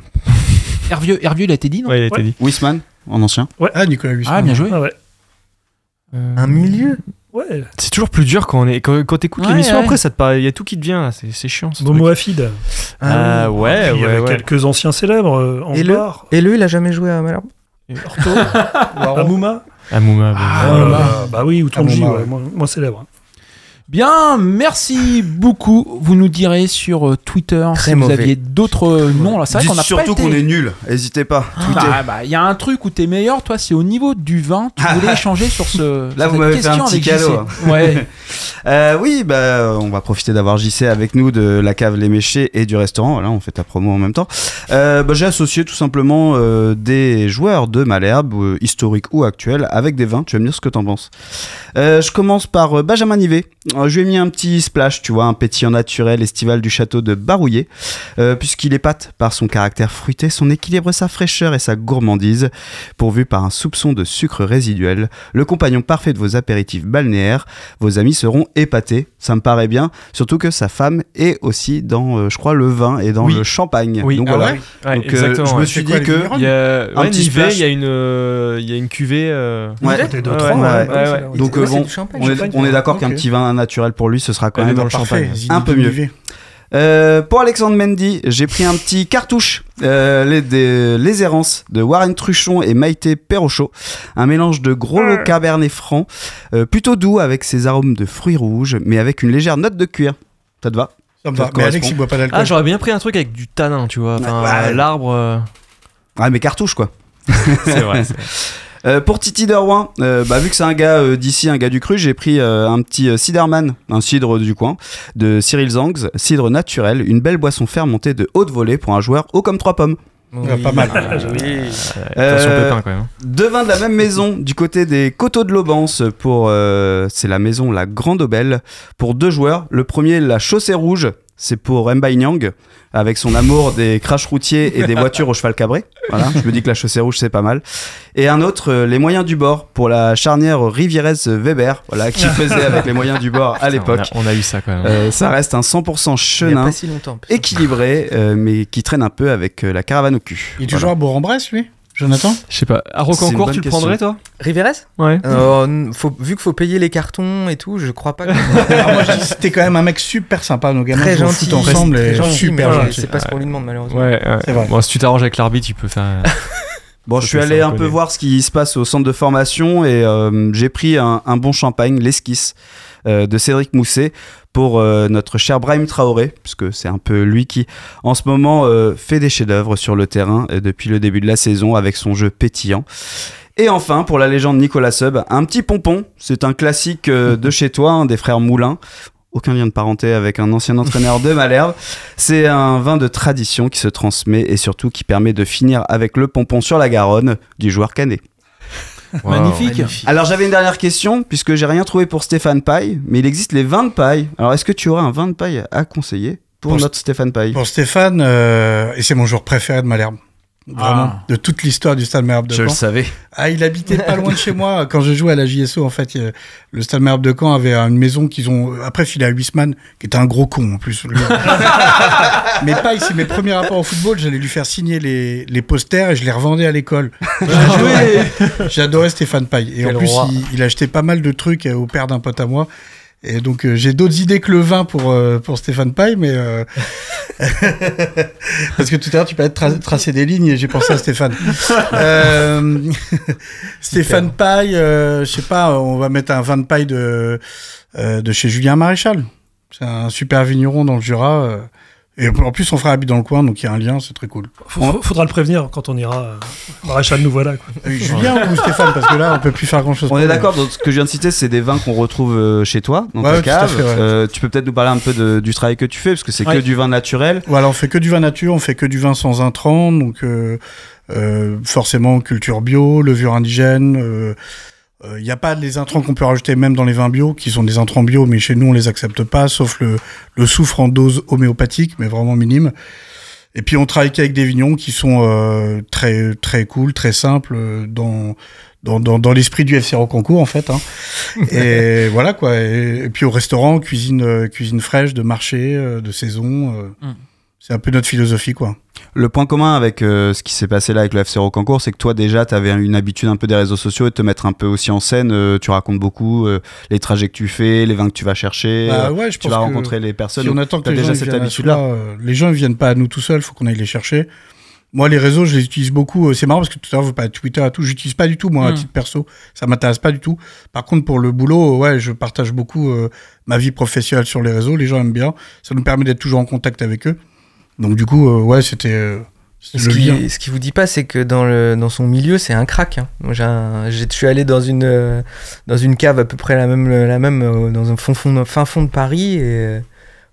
Hervieux, Hervieux, il a été dit, non ouais, il a été Ouais. dit. Wisman, en ancien. Ah, Nicolas Huisman. Ah, bien joué. Ah ouais. Euh, Un milieu? Ouais. C'est toujours plus dur quand on est quand, quand t'écoutes Ouais, l'émission ouais. après ça te paraît il y a tout qui te vient là, c'est c'est chiant ce Momo truc. Afid. Ah oui. ouais il y avait ouais. quelques anciens célèbres. Euh, Et le Et lui, il a jamais joué à Malherbe Orto, Amouma. Amouma. Ah, là, bah oui, ou Tonji, Amouma, ouais, ouais. moins, moins célèbre. Bien, merci beaucoup. Vous nous direz sur euh, Twitter Très si vous aviez d'autres euh, noms. Là, c'est vrai qu'on a surtout été- qu'on est nul. N'hésitez pas. Ah, bah, il y a un truc où t'es meilleur, toi, c'est au niveau du vin. Tu voulais échanger sur ce. Là, sur vous m'avez fait un petit cadeau, hein. Ouais. Euh, oui, bah, on va profiter d'avoir JC avec nous de la cave Les Méchés et du restaurant. Voilà, on fait ta promo en même temps. Euh, bah, j'ai associé tout simplement euh, des joueurs de Malherbe, historiques ou actuels, avec des vins. Tu vas me dire ce que t'en penses. Je commence par Benjamin Nivet. Je lui ai mis un petit splash, tu vois, un pétillant naturel estival du château de Barouillé, euh, puisqu'il épate par son caractère fruité, son équilibre, sa fraîcheur et sa gourmandise, pourvu par un soupçon de sucre résiduel, le compagnon parfait de vos apéritifs balnéaires. Vos amis seront épatés, ça me paraît bien, surtout que sa femme est aussi dans, euh, je crois, le vin et dans Oui. le champagne. Oui. Donc Ah voilà. ouais Ouais, Donc, euh, exactement. je me suis quoi, dit les que vignerons Il y a Un ouais, petit il y a une, euh, il y a une cuvée. euh, Ouais. Côté de Ouais, trois, ouais, ouais. ouais, ouais. Donc euh, bon, on est, champagne, on est d'accord qu'un petit vin naturel pour lui, ce sera quand Elle est même dans le Parfait, champagne. Un peu mieux. Euh, pour Alexandre Mendy, j'ai pris un petit cartouche, euh, les, des- les errances de Warren Truchon et Maïté Perrochot, un mélange de gros lot cabernet franc, euh, plutôt doux avec ses arômes de fruits rouges, mais avec une légère note de cuir. Ça te va? Ça me va. te Mais Alex, correspond? il boit pas d'alcool. Ah, j'aurais bien pris un truc avec du tanin, tu vois. Enfin, Ouais. l'arbre. euh, Ah mais cartouche quoi. c'est vrai. c'est- Euh, pour Titi Derwin, euh, bah, vu que c'est un gars euh, d'ici, un gars du cru, j'ai pris euh, un petit euh, Ciderman, un cidre du coin, de Cyril Zangs, cidre naturel, une belle boisson fermentée de haute volée pour un joueur haut comme trois pommes. Pas mal. Oui. Attention Euh, pépin quand même. Deux vins de la même maison, du côté des Coteaux de l'Aubance, pour euh, c'est la maison La Grande Aubelle, pour deux joueurs. Le premier, la Chaussée Rouge, c'est pour Mbai Nyang, avec son amour des crash routiers et des voitures au cheval cabré. Voilà, je me dis que la Chaussée Rouge, c'est pas mal. Et un autre, euh, les moyens du bord, pour la charnière Rivierez-Weber, voilà, qui faisait avec les moyens du bord à l'époque. On a, on a eu ça quand même. Euh, ça reste un 100% Il y a chenin, pas si longtemps. putain. équilibré, euh, mais qui traîne un peu avec euh, la caravane au cul. Il est Voilà. toujours à Bourg-en-Bresse, lui? Jonathan Je sais pas. À Rocancourt, tu le question. prendrais toi Riveres Ouais. Euh, faut, Vu qu'il faut payer les cartons et tout, je crois pas que. Alors moi, je dis, c'était quand même un mec super sympa. Nos gamins très gentil. ensemble très et gentil, super mais gentil. C'est pas ce qu'on lui demande malheureusement. Ouais, ouais. C'est vrai. Bon, si tu t'arranges avec l'arbitre, tu peux faire. Bon, je suis allé un peu connaît. voir ce qui se passe au centre de formation et euh, j'ai pris un, un bon champagne, l'esquisse euh, de Cédric Mousset pour euh, notre cher Brahim Traoré, puisque c'est un peu lui qui, en ce moment, euh, fait des chefs-d'œuvre sur le terrain euh, depuis le début de la saison avec son jeu pétillant. Et enfin, pour la légende Nicolas Sub, un petit pompon. C'est un classique de chez toi, des frères Moulin. Aucun lien de parenté avec un ancien entraîneur de Malherbe. C'est un vin de tradition qui se transmet et surtout qui permet de finir avec le pompon sur la Garonne du joueur canet. Magnifique. Alors j'avais une dernière question, puisque j'ai rien trouvé pour Stéphane Paille, mais il existe les vins de paille. Alors est-ce que tu aurais un vin de paille à conseiller pour, Pour notre Stéphane Paille? Pour Stéphane, euh, et c'est mon joueur préféré de Malherbe. Vraiment, Ah. de toute l'histoire du Stade Malherbe de Je le Caen. savais. Ah, il habitait pas loin de chez moi. Quand je jouais à la JSO, en fait, le Stade Malherbe de Caen avait une maison qu'ils ont après filé à Huisman, qui était un gros con en plus. Mais Paille, c'est mes premiers rapports au football. J'allais lui faire signer les, les posters et je les revendais à l'école. J'adorais- J'adorais Stéphane Paille. Et Quel en plus, il achetait pas mal de trucs euh, au père d'un pote à moi. Et donc, euh, j'ai d'autres idées que le vin pour, euh, pour Stéphane Paille, mais. euh, Parce que tout à l'heure, tu parlais de tra- tracer des lignes et j'ai pensé à Stéphane. Stéphane Paille, je sais pas, on va mettre un vin de paille de, de chez Julien Maréchal. C'est un super vigneron dans le Jura. Et en plus, son frère habite dans le coin, donc il y a un lien, c'est très cool. Faudra le prévenir quand on ira. euh, Maréchal, nous voilà. Quoi. Euh, Julien ou Stéphane Parce que là, on peut plus faire grand chose. On est d'accord, donc ce que je viens de citer, c'est des vins qu'on retrouve euh, chez toi, dans Ouais, ta cave. fait, ouais. Euh, tu peux peut-être nous parler un peu de- du travail que tu fais, parce que c'est que du vin naturel. Voilà, on fait que du vin nature, on fait que du vin sans intrants, donc euh, euh, forcément culture bio, levure indigène. Euh, Il n'y a pas les intrants qu'on peut rajouter même dans les vins bio, qui sont des intrants bio, mais chez nous on les accepte pas, sauf le, le soufre en dose homéopathique, mais vraiment minime. Et puis on travaille qu'avec des vignons qui sont euh, très très cool, très simples euh, dans dans, dans, dans l'esprit du FC Rocancourt en fait. Hein. et voilà quoi. Et, et puis au restaurant, cuisine euh, cuisine fraîche de marché, euh, de saison. euh, Mm. C'est un peu notre philosophie quoi. Le point commun avec euh, ce qui s'est passé là avec le FC Rocancourt, c'est que toi déjà, tu avais une habitude un peu des réseaux sociaux et de te mettre un peu aussi en scène. euh, tu racontes beaucoup euh, les trajets que tu fais, les vins que tu vas chercher. Bah ouais, je tu pense vas rencontrer les personnes. Si on attend que les déjà gens cette viennent à habitude-là. euh, les gens ils viennent pas à nous tout seuls, faut qu'on aille les chercher. Moi, les réseaux, je les utilise beaucoup. C'est marrant parce que tout à l'heure, vous parlez de Twitter et tout. J'utilise pas du tout, moi, à Mm. titre perso. Ça m'intéresse pas du tout. Par contre, pour le boulot, ouais, je partage beaucoup euh, ma vie professionnelle sur les réseaux. Les gens aiment bien. Ça nous permet d'être toujours en contact avec eux. Donc, du coup, euh, ouais, c'était euh, Ce le lien. qui, ce qui vous dit pas, c'est que dans, le, dans son milieu, c'est un crack. hein. Un- je suis allé dans une, euh, dans une cave à peu près la même, la même euh, dans un fond, fond, fin fond de Paris. Et, euh,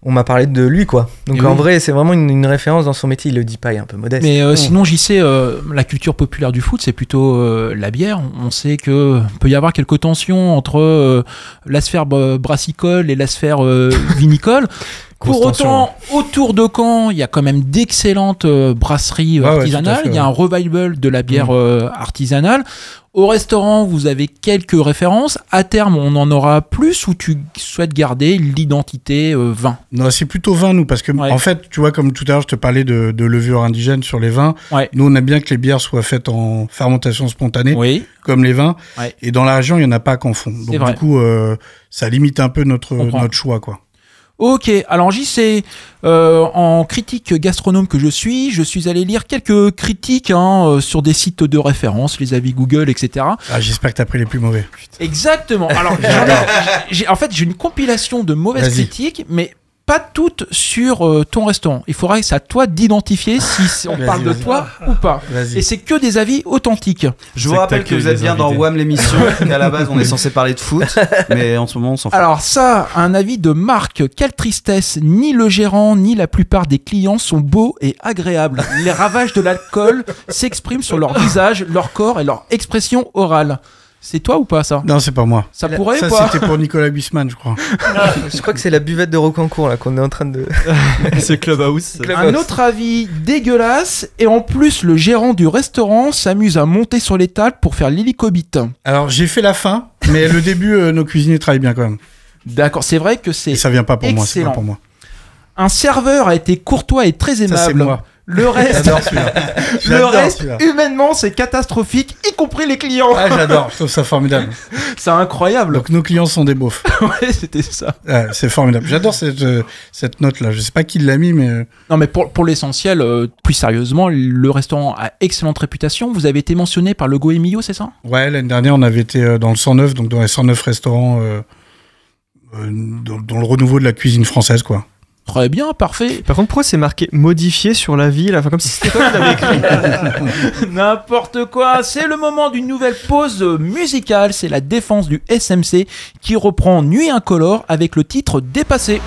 on m'a parlé de lui, quoi. Donc Et en oui. vrai, c'est vraiment une, une référence dans son métier. Il le dit pas, il est un peu modeste. Mais euh, sinon, j'y sais, euh, la culture populaire du foot, c'est plutôt euh, la bière. On sait que peut y avoir quelques tensions entre euh, la sphère b- brassicole et la sphère euh, vinicole. Pour autant, autour de Caen, il y a quand même d'excellentes euh, brasseries euh, ouais, artisanales. fait, il y a un revival de la bière euh, artisanale. Au restaurant, vous avez quelques références. À terme, on en aura plus ou tu souhaites garder l'identité euh, vin? Non, c'est plutôt vin, nous, parce que, Ouais. en fait, tu vois, comme tout à l'heure, je te parlais de, de levure indigène sur les vins. Ouais. Nous, on aime bien que les bières soient faites en fermentation spontanée, Oui. comme les vins. Ouais. Et dans la région, il n'y en a pas qu'en fond. Donc, vrai. du coup, euh, ça limite un peu notre, notre choix, quoi. Ok, alors j'y sais, euh, en critique gastronome que je suis, je suis allé lire quelques critiques hein, euh, sur des sites de référence, les avis Google, etc. Ah, J'espère que t'as pris les plus mauvais. Exactement. Alors, j'en ai- en fait, j'ai une compilation de mauvaises critiques, mais pas toutes sur euh, ton restaurant. Il faudra que c'est à toi d'identifier si c'est- on parle de toi ou pas. Et c'est que des avis authentiques. Je vous rappelle que vous êtes bien dans. WAM l'émission, qu'à la base on est censé parler de foot, mais en ce moment on s'en fout. Alors ça, un avis de Marc, quelle tristesse, ni le gérant ni la plupart des clients sont beaux et agréables. Les ravages de l'alcool s'expriment sur leur visage, leur corps et leur expression orale. C'est toi ou pas ça? Non, c'est pas moi. Ça La- pourrait Ça, ou pas? c'était pour Nicolas Buissman, je crois. Je crois que c'est la buvette de Rocancourt là qu'on est en train de. C'est Clubhouse. Un autre avis dégueulasse et en plus le gérant du restaurant s'amuse à monter sur les tables pour faire l'hélicobite. Alors, j'ai fait la fin, mais le début, euh, nos cuisiniers travaillent bien quand même. D'accord, c'est vrai que c'est Et ça vient pas pour moi, c'est pas pour moi. un serveur a été courtois et très Ça, c'est aimable. moi. Le reste, le reste humainement c'est catastrophique, y compris les clients. Ah, j'adore, je trouve ça formidable. C'est incroyable. Donc, nos clients sont des beaufs. Ouais, c'était ça. Ouais, c'est formidable. J'adore cette, euh, cette note-là. Je sais pas qui l'a mis, mais euh, Non, mais pour, pour l'essentiel, euh, plus sérieusement, le restaurant a excellente réputation. Vous avez été mentionné par le Goemio, c'est ça? Ouais, l'année dernière, on avait été euh, dans le 109, donc dans les 109 restaurants, euh, dans, dans le renouveau de la cuisine française, quoi. Très bien, parfait. Par contre, pourquoi c'est marqué modifié sur la ville Enfin, comme si c'était toi qui l'avais écrit. N'importe quoi. C'est le moment d'une nouvelle pause musicale. C'est la défense du SMC qui reprend Nuit incolore avec le titre Dépassé.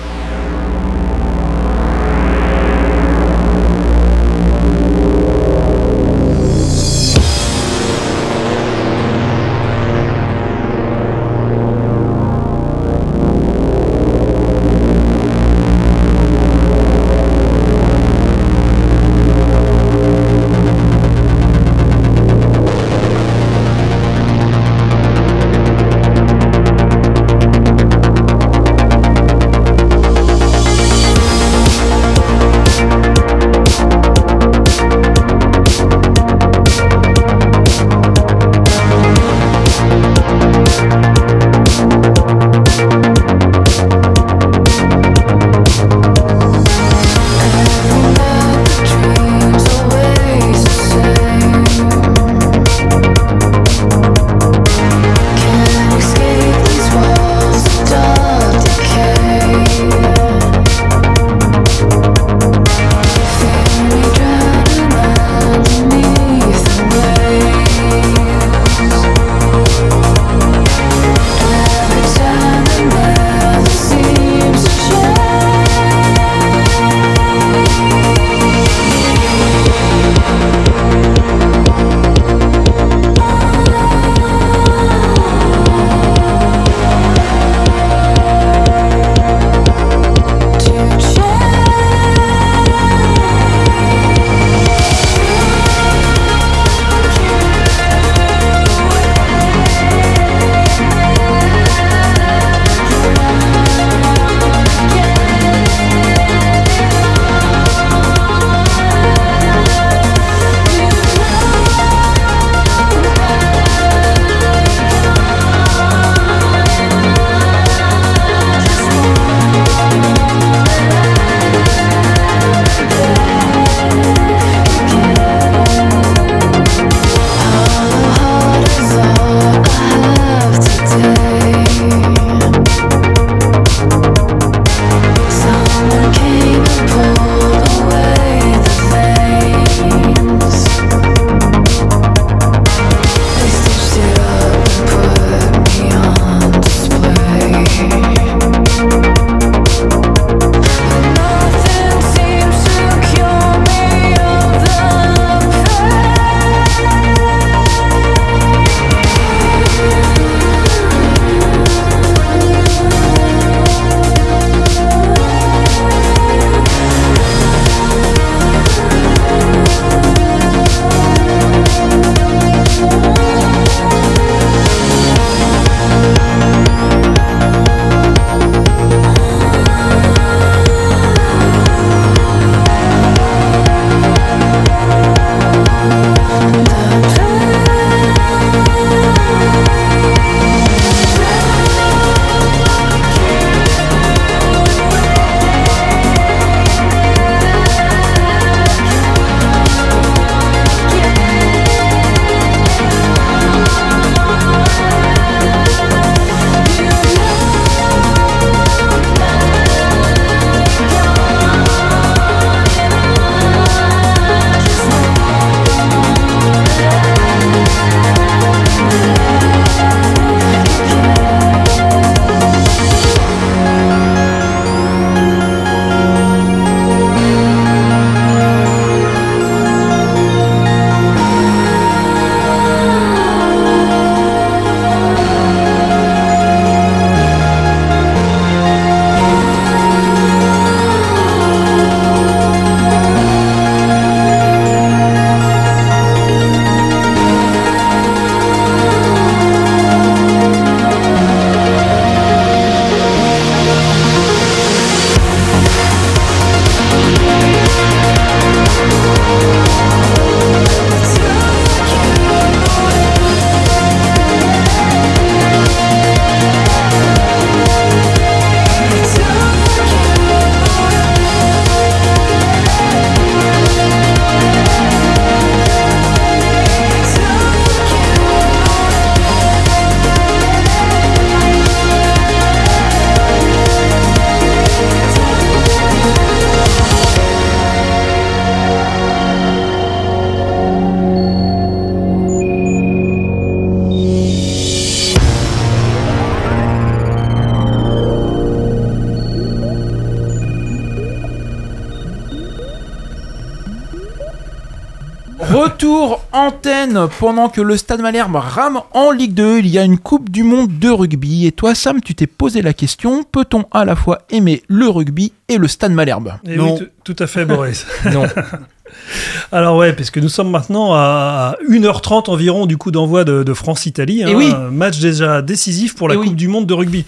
Pendant que le Stade Malherbe rame en Ligue 2. Il y a une Coupe du Monde de rugby. Et toi, Sam, tu t'es posé la question peut-on à la fois aimer le rugby et le Stade Malherbe? Et Non. oui, tout- à fait, Boris. Non. Alors ouais, puisque nous sommes maintenant à 1h30 environ du coup d'envoi de, de France-Italie. Eh hein, oui. un match déjà décisif pour la Eh oui. Coupe du Monde de rugby.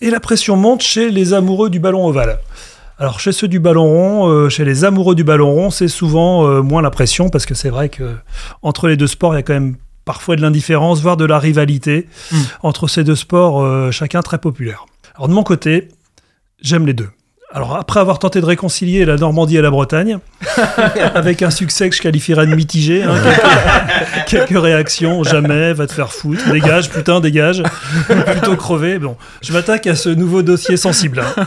Et la pression monte chez les amoureux du ballon ovale. Alors chez ceux du ballon rond, euh, chez les amoureux du ballon rond, c'est souvent euh, moins la pression parce que c'est vrai que entre les deux sports, il y a quand même parfois de l'indifférence, voire de la rivalité Mm. entre ces deux sports, euh, chacun très populaire. Alors de mon côté, j'aime les deux. Alors après avoir tenté de réconcilier la Normandie et la Bretagne, avec un succès que je qualifierais de mitigé, hein, quelques, quelques réactions, jamais, va te faire foutre, dégage, putain, dégage, plutôt crever. Bon, je m'attaque à ce nouveau dossier sensible. hein.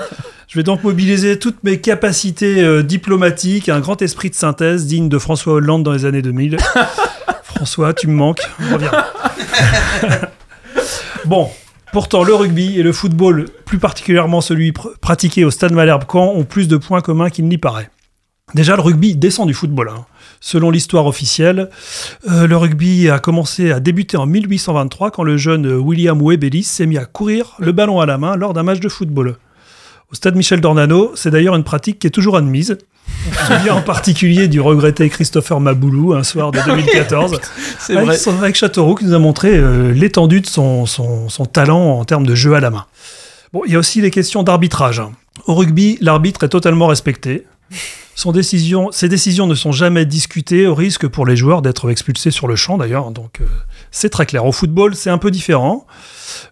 Je vais donc mobiliser toutes mes capacités euh, diplomatiques, un grand esprit de synthèse digne de François Hollande dans les années 2000. François, tu me manques, reviens. bon, pourtant le rugby et le football, plus particulièrement celui pr- pratiqué au Stade Malherbe-Caen, ont plus de points communs qu'il n'y paraît. Déjà, le rugby descend du football. hein. Selon l'histoire officielle, euh, le rugby a commencé à débuter en 1823 quand le jeune euh, William Webelis s'est mis à courir le ballon à la main lors d'un match de football. Au stade Michel Dornano, c'est d'ailleurs une pratique qui est toujours admise. Souvient en particulier du regretté Christopher Maboulou un soir de 2014 C'est avec, vrai. son- avec Châteauroux qui nous a montré euh, l'étendue de son, son- son talent en termes de jeu à la main. Bon, il y a aussi les questions d'arbitrage. hein. Au rugby, l'arbitre est totalement respecté. Son décision, ses décisions ne sont jamais discutées au risque pour les joueurs d'être expulsés sur le champ d'ailleurs. Donc euh, c'est très clair. Au football, c'est un peu différent.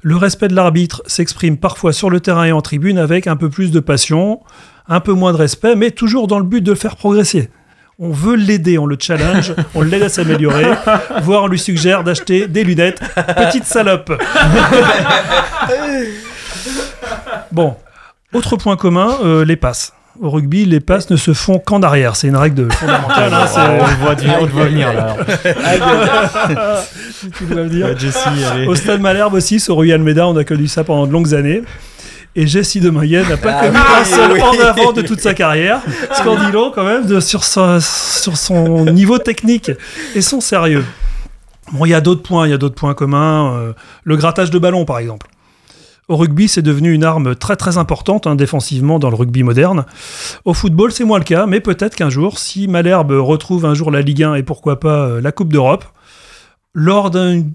Le respect de l'arbitre s'exprime parfois sur le terrain et en tribune avec un peu plus de passion, un peu moins de respect, mais toujours dans le but de le faire progresser. On veut l'aider, on le challenge, on l'aide à s'améliorer, voire on lui suggère d'acheter des lunettes. Petite salope. bon, autre point commun, euh, les passes. Au rugby, les passes ne se font qu'en arrière. C'est une règle de- fondamentale. hein, c'est- on, le voit, du- on le voit venir là. Si tu dois le dire. Ouais, Jessie, allez. Au stade Malherbe aussi, sur Rue Almeida, on a connu ça pendant de longues années. Et Jessie de Mayenne n'a pas Ah oui, un seul oui. en avant de toute sa carrière. Ce qu'en dit long quand même de, sur, sa- sur son niveau technique et son sérieux. Bon, il y a d'autres points, il y a d'autres points communs. euh, le grattage de ballon, par exemple. Au rugby, c'est devenu une arme très très importante hein, défensivement dans le rugby moderne. Au football, c'est moins le cas, mais peut-être qu'un jour, si Malherbe retrouve un jour la Ligue 1 et pourquoi pas euh, la Coupe d'Europe, lors d'une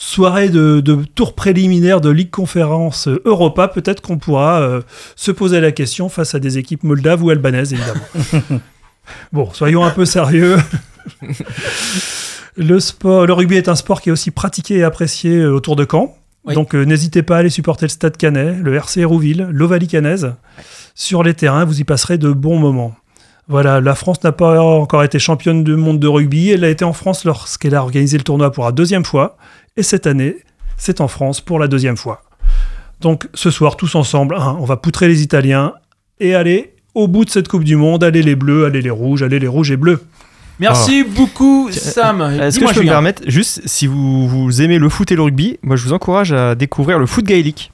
soirée de, de tour préliminaire de Ligue Conférence Europa, peut-être qu'on pourra euh, se poser la question face à des équipes moldaves ou albanaises, évidemment. bon, soyons un peu sérieux. le, sport, le rugby est un sport qui est aussi pratiqué et apprécié euh, autour de Caen. Oui. Donc euh, n'hésitez pas à aller supporter le Stade Canet, le RC Hérouville, l'Ovalie Canaise. Sur les terrains, vous y passerez de bons moments. Voilà, la France n'a pas encore été championne du monde de rugby. Elle a été en France lorsqu'elle a organisé le tournoi pour la deuxième fois. Et cette année, c'est en France pour la deuxième fois. Donc ce soir, tous ensemble, hein, on va poutrer les Italiens et aller au bout de cette Coupe du Monde. Allez les bleus, allez les rouges, allez les rouges et bleus. Merci beaucoup, Sam. Est-ce que je peux me permettre, juste si vous, vous aimez le foot et le rugby, moi je vous encourage à découvrir le foot gaélique.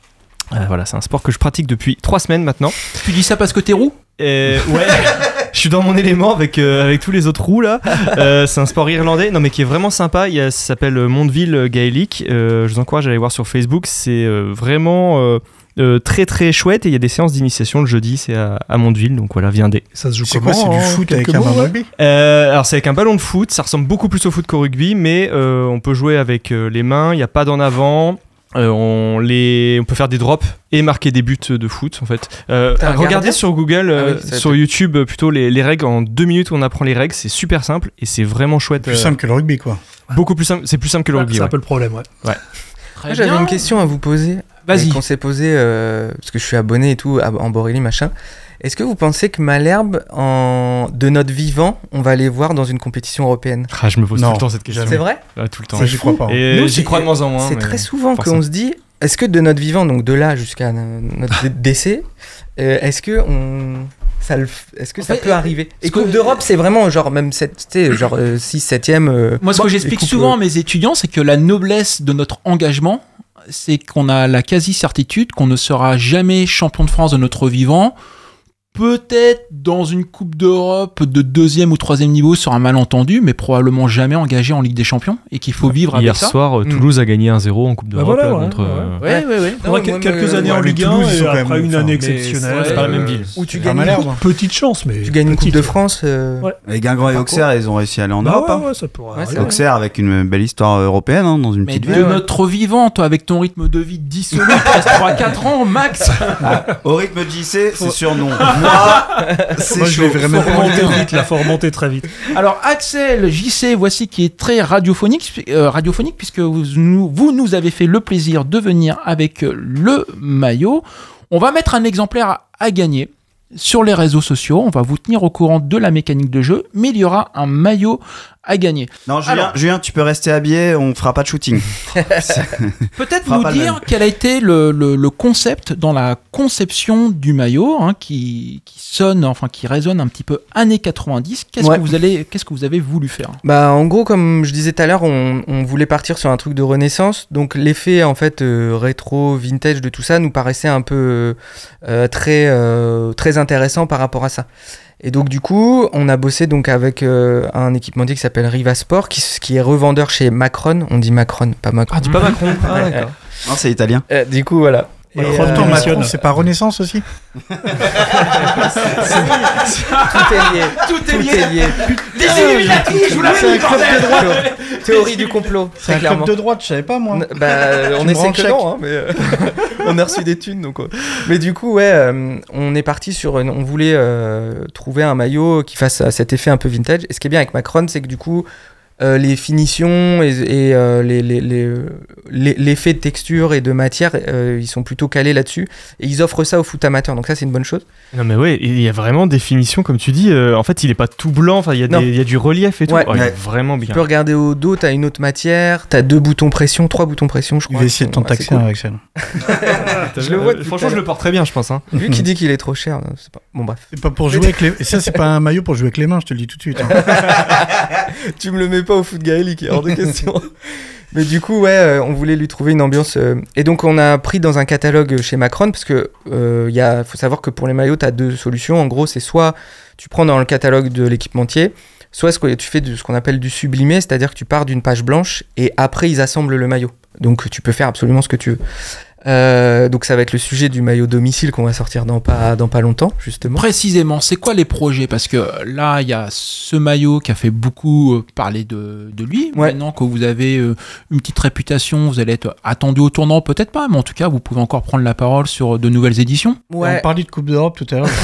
Euh, voilà, c'est un sport que je pratique depuis trois semaines maintenant. Tu dis ça parce que t'es roux? Et ouais, je suis dans mon élément avec, euh, avec tous les autres roues là. Euh, c'est un sport irlandais, non mais qui est vraiment sympa. Il y a- ça s'appelle euh, Mondeville Gaélique. Euh, je vous encourage à aller voir sur Facebook. C'est euh, vraiment euh, euh, très très chouette et il y a des séances d'initiation le jeudi. C'est à, à Mondeville, donc voilà, viendez. Ça se joue C'est comment quoi C'est du foot avec un ballon rugby Euh, alors c'est avec un ballon de foot, ça ressemble beaucoup plus au foot qu'au rugby, mais euh, on peut jouer avec euh, les mains, il n'y a pas d'en avant. Euh, on, les, on peut faire des drops et marquer des buts de foot en fait. Euh, regardez sur Google, euh, Ah oui, ça sur YouTube euh, plutôt les, les règles. En deux minutes on apprend les règles, c'est super simple et c'est vraiment chouette. Plus euh, simple que le rugby, quoi. Beaucoup plus simple, c'est plus simple que le Ouais, rugby. C'est un ouais. peu le problème, ouais. Moi, J'avais une question à vous poser. Vas-y. euh, Qu'on s'est posé, euh, parce que je suis abonné et tout, en Borély, machin. Est-ce que vous pensez que Malherbe, en... de notre vivant, on va les voir dans une compétition européenne? Ah, je me pose Non, tout le temps cette question. C'est vrai? Tout le temps. J'y crois pas. hein. J'y c'est- crois de moins en moins. C'est mais- très souvent qu'on se dit, est-ce que de notre vivant, donc de là jusqu'à no- notre dé- décès, euh, est-ce que on... Ça le f- Est-ce que En ça fait, peut arriver? ce Et Coupe que- d'Europe, c'est vraiment genre même 7, genre 6, 7ème. euh, Moi, ce que j'explique souvent à euh, mes étudiants, c'est que la noblesse de notre engagement, c'est qu'on a la quasi-certitude qu'on ne sera jamais champion de France de notre vivant peut-être dans une Coupe d'Europe de deuxième ou troisième niveau sur un malentendu, mais probablement jamais engagé en Ligue des Champions et qu'il faut vivre Hier avec ça. soir, euh, Mm. Toulouse a gagné 1-0 en Coupe Bah d'Europe voilà, là, ouais, contre. ouais. euh, Ouais, ouais, ouais. Faudra Non, que- moi, quelques années ouais, en Ligue 1 Toulouse, ils et après même- une enfin, année exceptionnelle. c'est pas la même ville. Où tu gagnes, une. Petite chance, mais. tu gagnes une Coupe de France. euh. Et Guingamp et Auxerre, ils ont réussi à aller en Bah Europe. hein. ouais, ça pourrait. Auxerre avec une belle histoire européenne hein, dans une Mais petite de ville. notre vivant, toi, avec ton rythme de vie dissolu, il te reste 3-4 ans max. Au rythme de JC, c'est sûr non. Moi, c'est Moi, je vais vraiment Faut remonter vite, remonter très vite. Alors Axel, JC, voici qui est très radiophonique, euh, radiophonique puisque vous nous, vous nous avez fait le plaisir de venir avec euh, le maillot. On va mettre un exemplaire à, à gagner sur les réseaux sociaux. On va vous tenir au courant de la mécanique de jeu, mais il y aura un maillot à gagner. Non, Julien, Alors- Julien, tu peux rester habillé, on fera pas de shooting. Peut-être nous dire quel a été le, le- le concept dans la conception du maillot, hein, qui, qui sonne, enfin qui résonne un petit peu années 90. Qu'est-ce Ouais. que vous allez, qu'est-ce que vous avez voulu faire? Bah en gros comme je disais tout à l'heure on, on voulait partir sur un truc de renaissance donc l'effet en fait euh, rétro vintage de tout ça nous paraissait un peu euh, très euh, très intéressant par rapport à ça et donc du coup on a bossé donc avec euh, un équipementier qui s'appelle Riva Sport qui, qui est revendeur chez Macron on dit Macron pas Macron Ah, dis pas Macron. Ah, d'accord. non, c'est italien. Euh, du coup voilà Et, Macron, euh, Macron, démissionne. c'est pas Renaissance aussi tout est lié Tout est lié Des Illuminati, je vous l'avais dit, bordel de droite. théorie du complot C'est très un clairement club de droite, je savais pas moi. N- Bah, on essaie que non, hein, mais euh, on a reçu des thunes, donc. euh. Mais du coup, ouais, euh, on est parti sur, une- on voulait euh, trouver un maillot qui fasse cet effet un peu vintage. Et ce qui est bien avec Macron, c'est que du coup, euh, les finitions et, et, euh, les- les- les, les- l'effet de texture et de matière, euh, ils sont plutôt calés là-dessus. Et ils offrent ça aux foot amateurs, donc ça, c'est une bonne chose. Non mais ouais, il y a vraiment des finitions comme tu dis. euh, en fait, il est pas tout blanc. Enfin, il y a du relief et tout. Ouais. Oh, il est vraiment Tu bien. peux regarder au dos, t'as une autre matière, t'as deux boutons pression, trois boutons pression, je crois. va qui essayer de assez taxer cool. Je le vois euh, depuis Franchement, je le porte très bien, je pense. hein. Vu qu'il dit qu'il est trop cher, c'est pas. Bon, bref. C'est pas pour jouer avec les. Et ça, c'est pas un maillot pour jouer avec les mains, je te le dis tout de suite. hein. tu me le mets pas au foot gaélique, hors de question. Mais du coup, ouais, euh, on voulait lui trouver une ambiance. euh, Et donc, on a pris dans un catalogue chez Macron, parce que euh, faut savoir que pour les maillots, tu as deux solutions. En gros, c'est soit tu prends dans le catalogue de l'équipementier, soit ce que tu fais de ce qu'on appelle du sublimé, c'est-à-dire que tu pars d'une page blanche et après, ils assemblent le maillot. Donc, tu peux faire absolument ce que tu veux. Euh, donc, ça va être le sujet du maillot domicile qu'on va sortir dans pas, dans pas longtemps, justement. Précisément, c'est quoi les projets? Parce que là, il y a ce maillot qui a fait beaucoup euh, parler de, de lui. Ouais. Maintenant que vous avez euh, une petite réputation, vous allez être attendu au tournant, peut-être pas, mais en tout cas, vous pouvez encore prendre la parole sur de nouvelles éditions. On parlait de Coupe d'Europe tout à l'heure.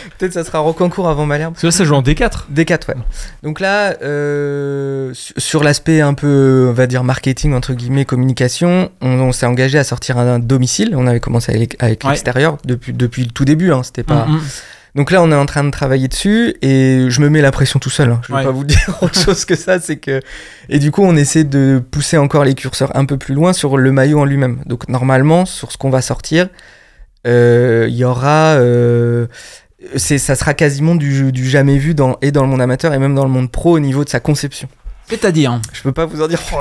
Peut-être ça sera reconcours avant Malherbe. Parce que là, ça joue en D4. D4, ouais. Donc là, euh, su- sur l'aspect un peu, on va dire, marketing, entre guillemets, communication, on, on s'est engagé à sortir un, domicile. On avait commencé avec, avec Ouais. l'extérieur depuis, depuis le tout début. Hein, c'était pas... Mhm. Donc là, on est en train de travailler dessus et je me mets la pression tout seul. hein. Je vais Ouais. pas vous dire autre chose que ça. C'est que et du coup, on essaie de pousser encore les curseurs un peu plus loin sur le maillot en lui-même. Donc normalement, sur ce qu'on va sortir, euh, il y aura, euh, c'est ça sera quasiment du, du jamais vu dans et dans le monde amateur et même dans le monde pro au niveau de sa conception. C'est-à-dire, Je peux pas vous en dire Oh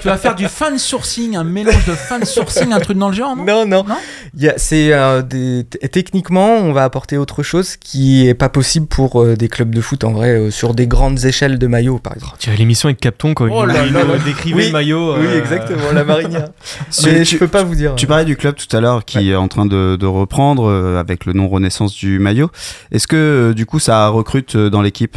tu vas faire du fan sourcing, un mélange de fan sourcing, un truc dans le genre, non? Non, non. Non? Il y a- c'est euh, des- techniquement, on va apporter autre chose qui est pas possible pour euh, des clubs de foot en vrai euh, sur des grandes échelles de maillots par exemple. Tu as l'émission avec Capton quand Oh il, là il décrivait Oui, le maillot. Oui, exactement, la marinière. Tu- Mais tu- je peux pas vous dire. Tu parlais du club tout à l'heure qui est en train de, de reprendre euh, avec le nom Renaissance du maillot. Est-ce que euh, du coup ça recrute euh, dans l'équipe?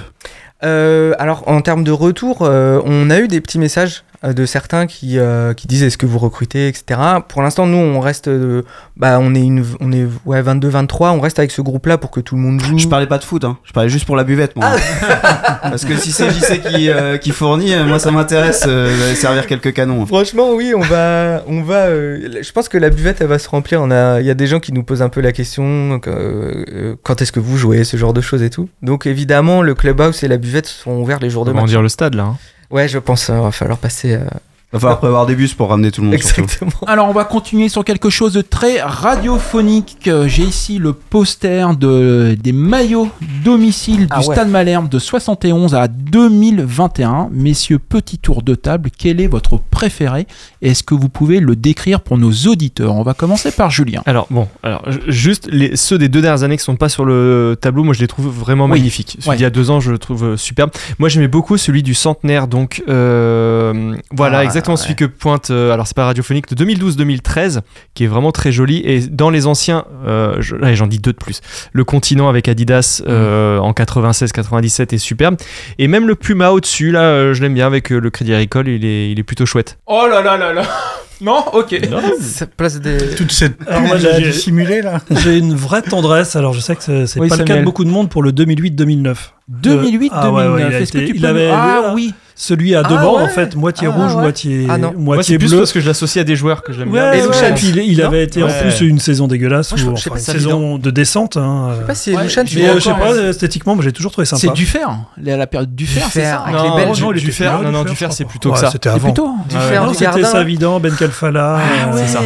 Alors en termes de retour, euh, on a eu des petits messages euh, de certains qui, euh, qui disent est-ce que vous recrutez, etc. Pour l'instant, nous, on reste, euh, bah, on est une, on est ouais 22-23, on reste avec ce groupe-là pour que tout le monde joue. Je parlais pas de foot, hein. je parlais juste pour la buvette moi. Parce que si c'est JC qui, euh, qui fournit, euh, moi ça m'intéresse euh, servir quelques canons. Franchement, oui, on va, on va. euh, je pense que la buvette, elle va se remplir. On a, il y a des gens qui nous posent un peu la question donc, euh, euh, quand est-ce que vous jouez, ce genre de choses et tout. Donc évidemment, le clubhouse et la buvette sont ouverts les jours de Comment match. dire le stade là hein. Ouais, je pense, euh, va falloir passer, euh, Va falloir prévoir des bus pour ramener tout le monde. surtout. Exactement. Alors on va continuer sur quelque chose de très radiophonique. J'ai ici le poster de, des maillots domicile du Ah ouais. Stade Malherbe de 71 à 2021. Messieurs, petit tour de table, quel est votre préféré? Est-ce que vous pouvez le décrire pour nos auditeurs? On va commencer par Julien. Alors bon, alors ju- juste les, ceux des deux dernières années qui sont pas sur le tableau, moi je les trouve vraiment Oui. magnifiques. Celui Ouais. d'il y a deux ans, je le trouve euh, superbe. Moi j'aimais beaucoup celui du centenaire, donc euh, voilà Ah, exactement ouais. celui que pointe. euh, alors c'est pas radiophonique de 2012-2013, qui est vraiment très joli. Et dans les anciens, euh, je- j'en dis deux de plus. Le continent avec Adidas euh, en 96-97 est superbe. Et même le Puma au-dessus, là, euh, je l'aime bien avec euh, le Crédit Agricole, il est, il est plutôt chouette. Oh là là là là Non Ok. Ça place des. Toute cette j'ai- dissimulée là. J'ai une vraie tendresse, alors je sais que c'est Oui, pas le cas de beaucoup de monde pour le 2008-2009. 2008-2009. Ah ouais, ouais, Est-ce que tu peux avait- Ah oui. Celui à deux Ah bandes ouais. en fait, moitié Ah rouge, ouais. moitié, Ah non. Moi, moitié c'est plus bleu. parce que je l'associe à des joueurs que je l'aime bien. Et puis il, il avait été en plus une saison dégueulasse, Moi, je ou crois- je sais enfin, pas une si c'est saison de descente. Hein, Je sais pas si Ouais, Lushan, tu mais euh, je sais pas, hein. esthétiquement, moi, j'ai toujours trouvé sympa. C'est du fer. La, la période du fer, c'est ça avec les Belges. il du fer, plus non, non, du fer, c'est plutôt que ça. C'était avant. plutôt. Du fer, c'était. Savidan, Ben Kalfala. Ah euh, c'est ça.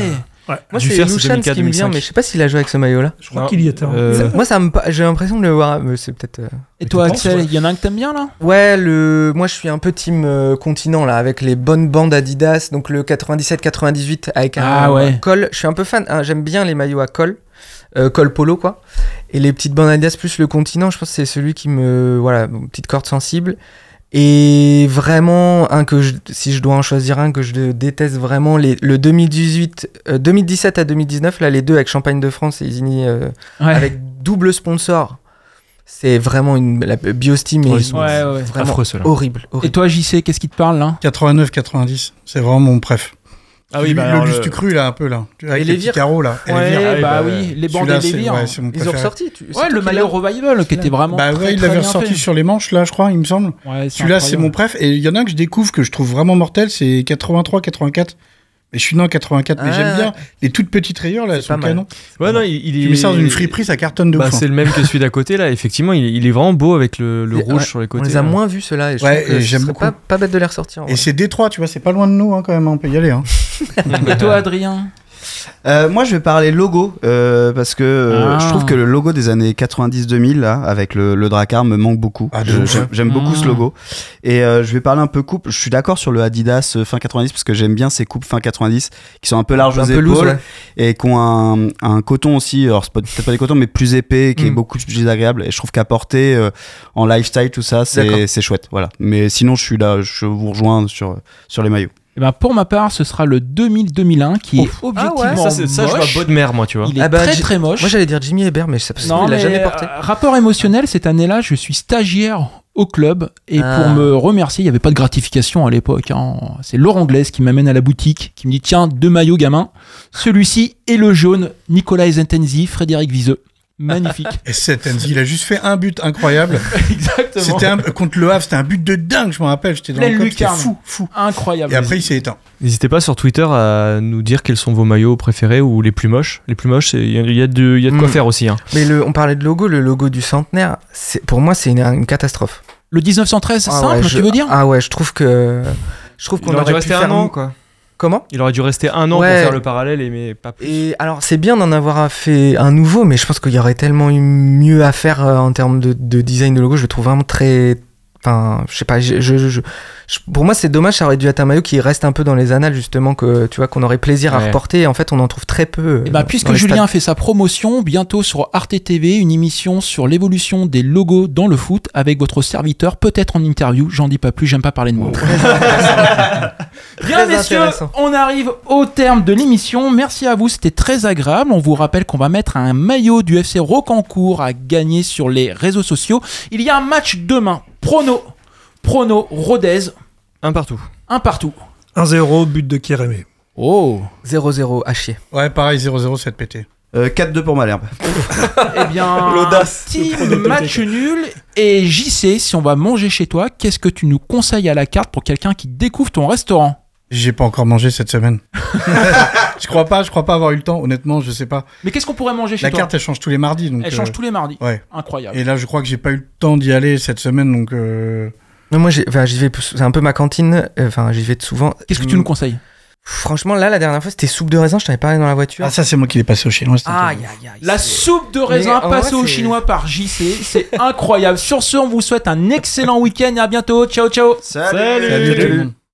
Ouais. Moi, c'est Lushan qui me 2004, vient, mais je sais pas s'il a joué avec ce maillot-là. Je crois qu'il y était. hein. Euh, Moi, ça me, j'ai l'impression de le voir. mais C'est peut-être. euh, Et toi, Axel, il y en a un que t'aimes bien là? Ouais, le... moi je suis un peu team euh, continent là, avec les bonnes bandes Adidas, donc le 97-98 avec un Ah ouais. col. Je suis un peu fan, hein, j'aime bien les maillots à col, euh, col polo quoi. Et les petites bandes Adidas plus le continent, je pense que c'est celui qui me. Voilà, petite corde sensible. Et vraiment, un que je- si je dois en choisir un que je déteste vraiment, les, le 2018, euh, 2017 à 2019, là les deux avec Champagne de France et Isigny euh, Ouais. avec double sponsor. C'est vraiment une la Biosteam Ouais, et ils Ouais, ouais. vraiment affreux, ceux-là. horrible, Et horrible. toi, JC, qu'est-ce qui te parle là? 89-90, c'est vraiment mon préf. Ah oui, le, bah le le- cru là, un peu là. Avec Et les les petits vires. carreaux là. Et les Ouais, vires. Ah oui, bah bah, oui, les bandes et les vires. ouais, mon Ils ont ressorti. tu- Ouais, le l'as. revival qui était vraiment. Bah très, ouais, il l'avait bien ressorti sur les manches là, je crois, il me semble. Ouais, Celui-là, c'est mon préf. Et il y en a un que je découvre que je trouve vraiment mortel, c'est 83-84. Mais je suis né en 84, mais Ah, j'aime bien les toutes petites rayures là, sont canon. Ouais, non, il, il est. Tu mets ça dans une friperie, ça cartonne de Bah, ouf. hein. c'est le même que celui d'à côté là. Effectivement, il, est- il est vraiment beau avec le, rouge ouais, sur les On côtés. les a là. moins vus ceux-là. Et je Ouais, et j'aime beaucoup. Pas, pas bête de les ressortir. en Et c'est Détroit, tu vois, c'est pas loin de nous hein, quand même, on peut y aller. Hein. Et toi, Adrien Euh, moi, je vais parler logo euh, parce que euh, Ah. je trouve que le logo des années 90-2000 là, avec le, le Drakkar, me manque beaucoup. Ah, ouf. J'aime beaucoup ce Mm. logo. Et euh, je vais parler un peu coupe. Je suis d'accord sur le Adidas fin 90 parce que j'aime bien ces coupes fin 90 qui sont un peu larges Un aux peu épaules loose, ouais. et qui ont un, un coton aussi. Alors c'est peut-être pas des cotons, mais plus épais, qui est Mm. beaucoup plus agréable. Et je trouve qu'à porter euh, en lifestyle tout ça, c'est chouette. Voilà. Mais sinon, je suis là, je vous rejoins sur sur les maillots. Eh ben, Pour ma part, ce sera le 2000-2001 qui est Ah ouais, objectivement Ça, c'est- ça, je vois moche. beau de mer, moi, tu vois. Il est Ah bah, très J- très moche. Moi j'allais dire Jimmy Hébert, mais ça, parce Non, qu'il l'a mais, jamais euh, porté. rapport émotionnel, cette année-là, je suis stagiaire au club et Ah. pour me remercier, il n'y avait pas de gratification à l'époque. hein. C'est Laurent Glaise qui m'amène à la boutique, qui me dit tiens, deux maillots gamin. Celui-ci et le jaune, Nicolas Zentenzi, Frédéric Viseux. Magnifique. Et cet Enzi, il a juste fait un but incroyable. Exactement. C'était un- contre le Havre, c'était un but de dingue, je me rappelle. J'étais dans Pleine le club, c'était fou, fou. Incroyable. Et après, il s'est éteint. N'hésitez pas sur Twitter à nous dire quels sont vos maillots préférés ou les plus moches. Les plus moches, il y, a- il y a de, il y a de quoi Mm. faire aussi. hein. Mais le, on parlait de logo, le logo du centenaire, c'est- pour moi c'est une, une catastrophe. Le 1913, Ah simple, ouais, tu je- veux dire? Ah ouais, je trouve que. Je trouve qu'on Il aurait dû aurait pu rester un faire an, quoi. Comment Il aurait dû rester un an Ouais. pour faire le parallèle, et mais pas plus. Et alors, c'est bien d'en avoir fait un nouveau, mais je pense qu'il y aurait tellement eu mieux à faire euh, en termes de, de design de logo. Je le trouve vraiment très. Enfin, je sais pas. je- je- je- je- pour moi, c'est dommage. Ça aurait dû être un maillot qui reste un peu dans les annales, justement, que tu vois, qu'on aurait plaisir à reporter. Et en fait, on en trouve très peu. euh, Eh ben, dans puisque Julien stades. fait sa promotion, bientôt sur Arte TV, une émission sur l'évolution des logos dans le foot avec votre serviteur, peut-être en interview, j'en dis pas plus, j'aime pas parler de moi. Bien Très messieurs, on arrive au terme de l'émission. Merci à vous, c'était très agréable. On vous rappelle qu'on va mettre un maillot du FC Rocancourt à gagner sur les réseaux sociaux. Il y a un match demain. Prono, Prono, Rodez, Un partout. un partout. 1-0, but de Kérémé. Oh 0-0 à chier. Ouais, pareil, 0-0, 7 pété. Euh, 4-2 pour Malherbe. Eh bien, L'audace. petit match nul. Et JC, si on va manger chez toi, qu'est-ce que tu nous conseilles à la carte pour quelqu'un qui découvre ton restaurant? J'ai pas encore mangé cette semaine. je crois pas, je crois pas avoir eu le temps, honnêtement, je sais pas. Mais qu'est-ce qu'on pourrait manger chez La toi? carte, elle change tous les mardis. Donc, Elle euh, change tous les mardis. Ouais. Incroyable. Et là, je crois que j'ai pas eu le temps d'y aller cette semaine, donc. euh, Non, moi, j'ai- enfin, j'y vais, c'est un peu ma cantine. euh, Enfin, j'y vais souvent. Qu'est-ce que tu nous conseilles? Franchement, là, la dernière fois, c'était soupe de raisin. Je t'en avais parlé dans la voiture. Ah, ça, c'est moi qui l'ai passé au chinois. aïe, aïe. La soupe de raisin passée au chinois par JC, c'est incroyable. Sur ce, on vous souhaite un excellent week-end et à bientôt. Ciao, ciao. Salut, Salut tout le monde.